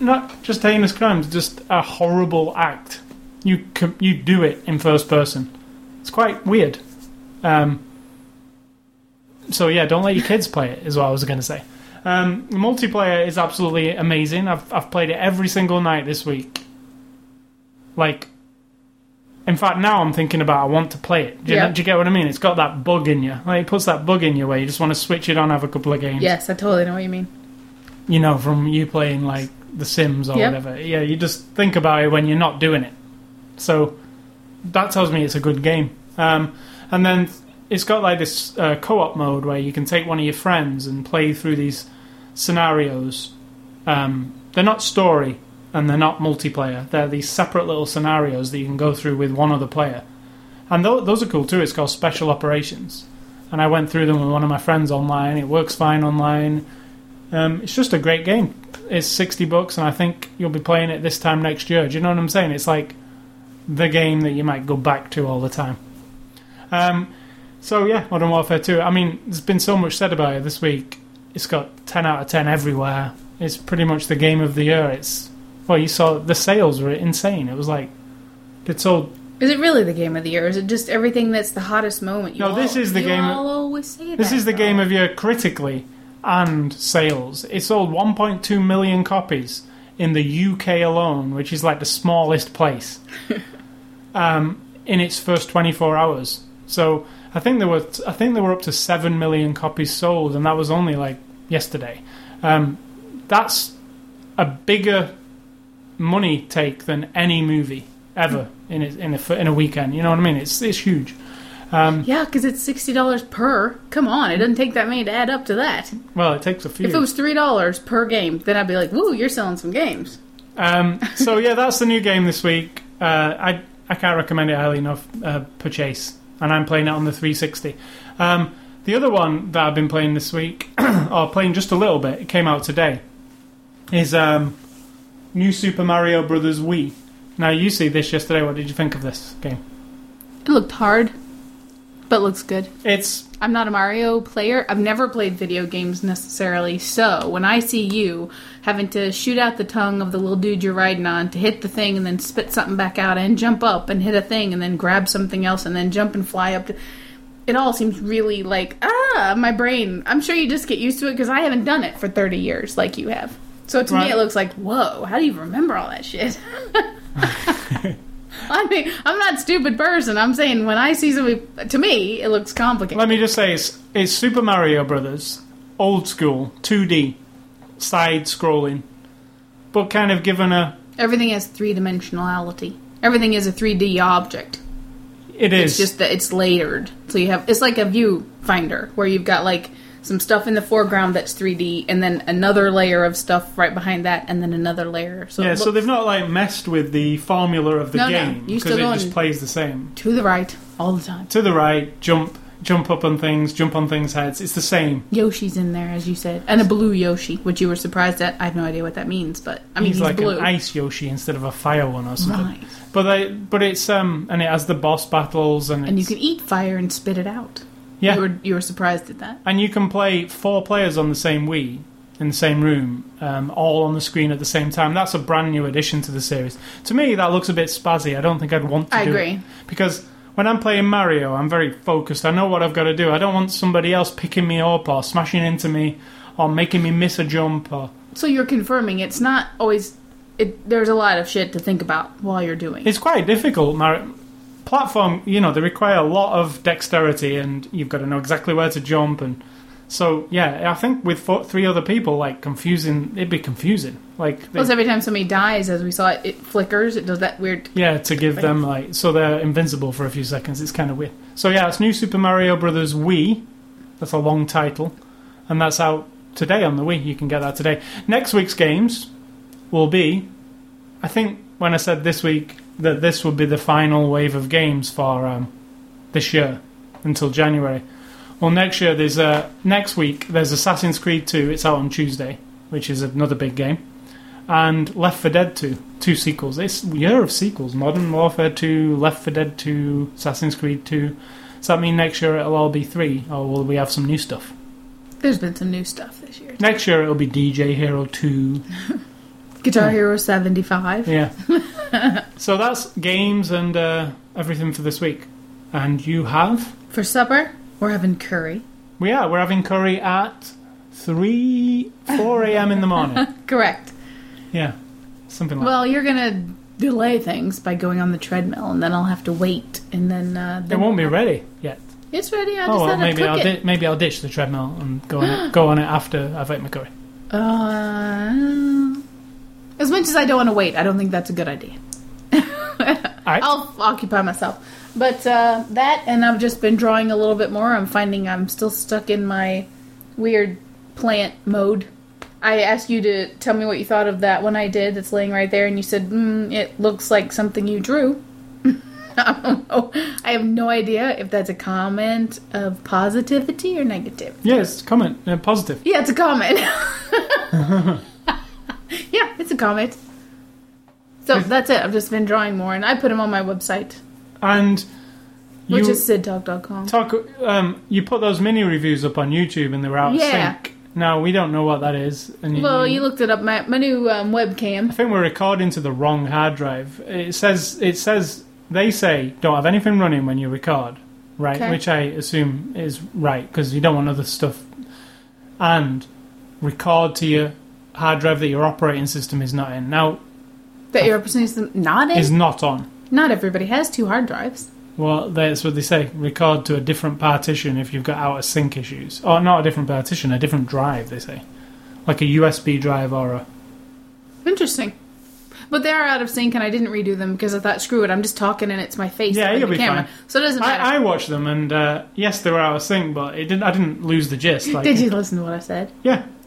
not just heinous crimes, just a horrible act. You com- you do it in first person. It's quite weird. Um, so yeah, don't let your kids play it. Is what I was going to say. Um, multiplayer is absolutely amazing. I've I've played it every single night this week. Like in fact, now I'm thinking about I want to play it. Do you, Yeah. do you get what I mean? It's got that bug in you. Like, it puts that bug in you where you just want to switch it on, have a couple of games. Yes, I totally know what you mean. You know, from you playing like The Sims or whatever. Yeah, you just think about it when you're not doing it. So that tells me it's a good game. Um, and then it's got like this uh, co-op mode where you can take one of your friends and play through these scenarios. Um, they're not story and they're not multiplayer. They're these separate little scenarios that you can go through with one other player. And tho- those are cool too. It's called Special Operations. And I went through them with one of my friends online. It works fine online. Um, it's just a great game. It's 60 bucks, and I think you'll be playing it this time next year. Do you know what I'm saying? It's like the game that you might go back to all the time. Um, so, yeah, Modern Warfare 2. I mean, there's been so much said about it this week. It's got 10 out of 10 everywhere. It's pretty much the game of the year. It's well, you saw the sales were insane. It was like it sold. Is it really the game of the year? Is it just everything that's the hottest moment? You No, this is the game- all always say This that, is the though. game of year critically and sales. It sold 1.2 million copies in the UK alone, which is like the smallest place, um, in its first 24 hours. So I think there were I think there were up to seven million copies sold, and that was only like yesterday. Um, that's a bigger money take than any movie ever in a, in a in a weekend. You know what I mean? It's it's huge. Um, Yeah, because it's sixty dollars per. Come on, it doesn't take that many to add up to that. well, it takes a few. If it was three dollars per game, then I'd be like, "Woo, you're selling some games." Um, so yeah, that's the new game this week. Uh, I I can't recommend it highly enough. Uh, purchase, and I'm playing it on the 360. Um, the other one that I've been playing this week, or playing just a little bit, it came out today, is um, New Super Mario Brothers Wii. Now you see this yesterday. What did you think of this game? It looked hard, but looks good. It's I'm not a Mario player. I've never played video games necessarily. So when I see you having to shoot out the tongue of the little dude you're riding on to hit the thing and then spit something back out and jump up and hit a thing and then grab something else and then jump and fly up to. It all seems really like, ah, my brain. I'm sure you just get used to it because I haven't done it for 30 years like you have. So to Right. me, it looks like, whoa, how do you remember all that shit? I mean, I'm not a stupid person. I'm saying when I see something, to me, it looks complicated. let me just say it's it's Super Mario Brothers, old school, 2D, side scrolling, but kind of given a Everything has three dimensionality. Everything is a 3D object. it is It's just that it's layered. So you have it's like a viewfinder where you've got like some stuff in the foreground that's 3D and then another layer of stuff right behind that and then another layer. So, Yeah, so they've not like messed with the formula of the No, game because still it just plays the same. to the right all the time. To the right, jump, jump up on things, jump on things' heads. It's the same. Yoshi's in there as you said, and a blue Yoshi, which you were surprised at. I have no idea what that means, but I mean he's, he's, like blue. an ice Yoshi instead of a fire one or something. right. But they, but it's um, and it has the boss battles and And you can eat fire and spit it out. yeah, You were you were surprised at that. and you can play four players on the same Wii in the same room, um, all on the screen at the same time. That's a brand new addition to the series. To me, that looks a bit spazzy. I don't think I'd want to I do agree. it because when I'm playing Mario, I'm very focused. I know what I've got to do. I don't want somebody else picking me up or smashing into me or making me miss a jump or So you're confirming it's not always. It, there's a lot of shit to think about while you're doing. It's quite difficult. Mar- platform, you know, they require a lot of dexterity, and you've got to know exactly where to jump. And so, yeah, I think with four, three other people, like confusing, it'd be confusing. Like, they- Plus, every time somebody dies, as we saw, it, it flickers. It does that weird. yeah, to give them like so they're invincible for a few seconds. It's kind of weird. So yeah, it's New Super Mario Brothers Wii. That's a long title, and that's out today on the Wii. You can get that today. Next week's games will be, I think, when I said this week that this would be the final wave of games for um, this year until January. Well, next year there's uh, next week there's Assassin's Creed 2. It's out on Tuesday, which is another big game, and Left 4 Dead 2. Two sequels. It's a year of sequels: Modern Warfare 2, Left 4 Dead 2, Assassin's Creed 2. Does that mean next year it'll all be three, or will we have some new stuff? There's been some new stuff this year. Next year it'll be DJ Hero 2. Guitar Hero 75. Yeah. so that's games and uh, everything for this week. And you have? For supper, we're having curry. We are. We're having curry at 3, 4 a.m. in the morning. Correct. Yeah. Something like Well, you're gonna delay things by going on the treadmill, and then I'll have to wait, and then uh, It won't be ready yet. It's ready. I just Oh well, maybe I'll di- maybe I'll ditch the treadmill and go on it, go on it after I've ate my curry. Uh, as much as I don't want to wait, I don't think that's a good idea. I'll occupy myself. But uh, that, and I've just been drawing a little bit more. I'm finding I'm still stuck in my weird plant mode. I asked you to tell me what you thought of that one I did that's laying right there, and you said, mm, it looks like something you drew. I. I have no idea if that's a comment of positivity or negative. Yes, comment uh, positive. Yeah, it's a comment. yeah, it's a comment. So that's it. I've just been drawing more, and I put them on my website, And you which is sidtalk.com. talk. Um, you put those mini reviews up on YouTube, and they were out of Yeah. sync. Now we don't know what that is. And Well, you looked it up. My, my new um, webcam. I think we're recording to the wrong hard drive. It says it says they say don't have anything running when you record, right? Okay. Which I assume is right because you don't want other stuff. And record to your hard drive that your operating system is not in. Now That your operating system not in. is not on. not everybody has two hard drives. Well, that's what they say. Record to a different partition if you've got out of sync issues. Or not a different partition, a different drive, they say. Like a USB drive or a. Interesting. But they are out of sync, and I didn't redo them because I thought, screw it, I'm just talking and it's my face Yeah, you'll the be camera, fine. so it doesn't matter. I, I watched them and uh, yes, they were out of sync, but it didn't. I didn't lose the gist. Like, Did you listen to what I said, Yeah.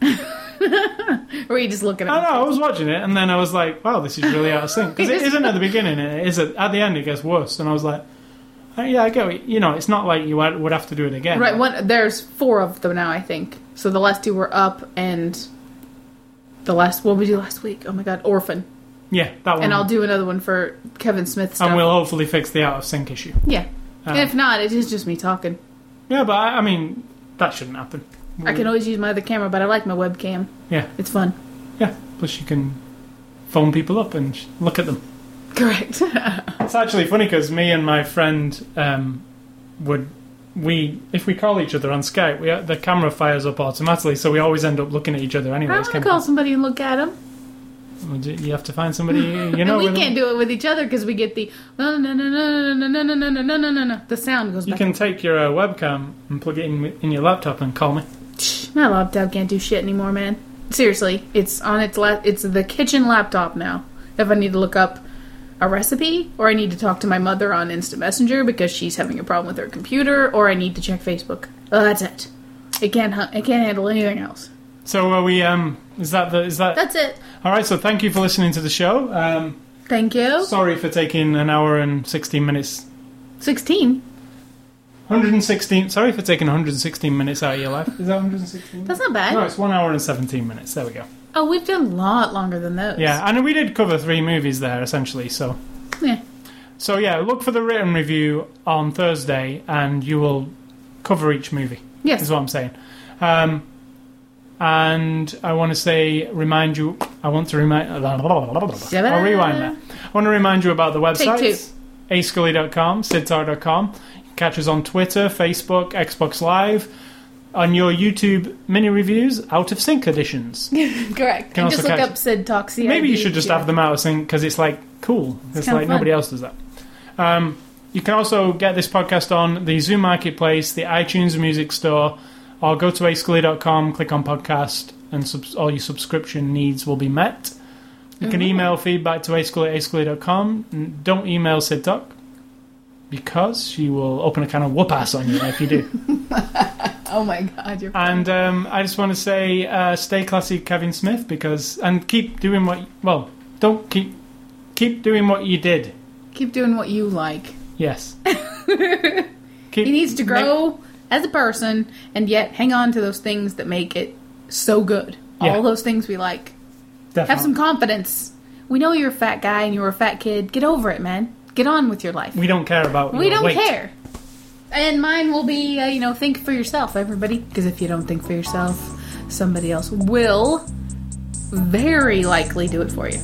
or were you just looking at? I know. I was watching it and then I was like, "Wow, this is really out of sync." Because it isn't at the beginning. It is at, at the end. It gets worse, and I was like, oh, "Yeah, I get it." You know, it's not like you would have to do it again. Right, one there's four of them now, I think. So the last two were up, and the last what we do last week? Oh my god, Orphan, Yeah, that one. and I'll do another one for Kevin Smith stuff. And we'll hopefully fix the out of sync issue. yeah, Um, if not, it is just me talking. Yeah, but I, I mean, that shouldn't happen. I can always use my other camera, but I like my webcam. Yeah, It's fun. yeah. Plus, you can phone people up and look at them. Correct. It's actually funny because me and my friend um, would we if we call each other on Skype, we the camera fires up automatically, so we always end up looking at each other anyway. I want to call of- somebody and look at them. You have to find somebody you know. and we can't them. do it with each other because we get the no no no no no no no no no no no no no no. The sound goes You back. can take your uh, webcam and plug it in in your laptop and call me. My laptop can't do shit anymore, man. Seriously, it's on its la- it's the kitchen laptop now. If I need to look up a recipe, or I need to talk to my mother on Instant Messenger because she's having a problem with her computer, or I need to check Facebook. Oh, that's it. It can't it can't handle anything else. So are we? Um, is that the? Is that That's it. all right? So thank you for listening to the show. Um, Thank you. sorry for taking an hour and sixteen minutes. Sixteen. 116. Sorry for taking 116 minutes out of your life. Is that 116? That's not bad. No, it's one hour and 17 minutes. There we go. Oh, we've done a lot longer than those. Yeah, and we did cover three movies there essentially. So, Yeah. so yeah, look for the written review on Thursday, and you will cover each movie. Yes. is what I'm saying. Um, and I want to say, remind you. I want to remind. I'll rewind that. I want to remind you about the websites: ascully.com, sidtar.com. Catch us on Twitter, Facebook, Xbox Live. On your YouTube mini reviews, out of sync editions. Correct. Can and also just look catch- up Sid CID. Maybe you should just have them out of sync because it's like cool. It's, kinda like fun. nobody else does that. Um, you can also get this podcast on the Zune Marketplace, the iTunes Music Store, or go to ascully.com, click on podcast, and subs- all your subscription needs will be met. You can email feedback to ascully at ascully.com. Don't email Sid Talk because she will open a can of whoop ass on you if you do. Oh my god, you're And um, I just want to say, uh, stay classy, Kevin Smith, because and keep doing what. Well, don't keep keep doing what you did. keep doing what you like. Yes. He needs to grow as a person and yet hang on to those things that make it so good. Yeah. All those things we like. Definitely. Have some confidence. We know you're a fat guy and you were a fat kid. Get over it, man. Get on with your life. We don't care about. We don't weight. care. And mine will be, uh, you know, think for yourself, everybody. Because if you don't think for yourself, somebody else will very likely do it for you.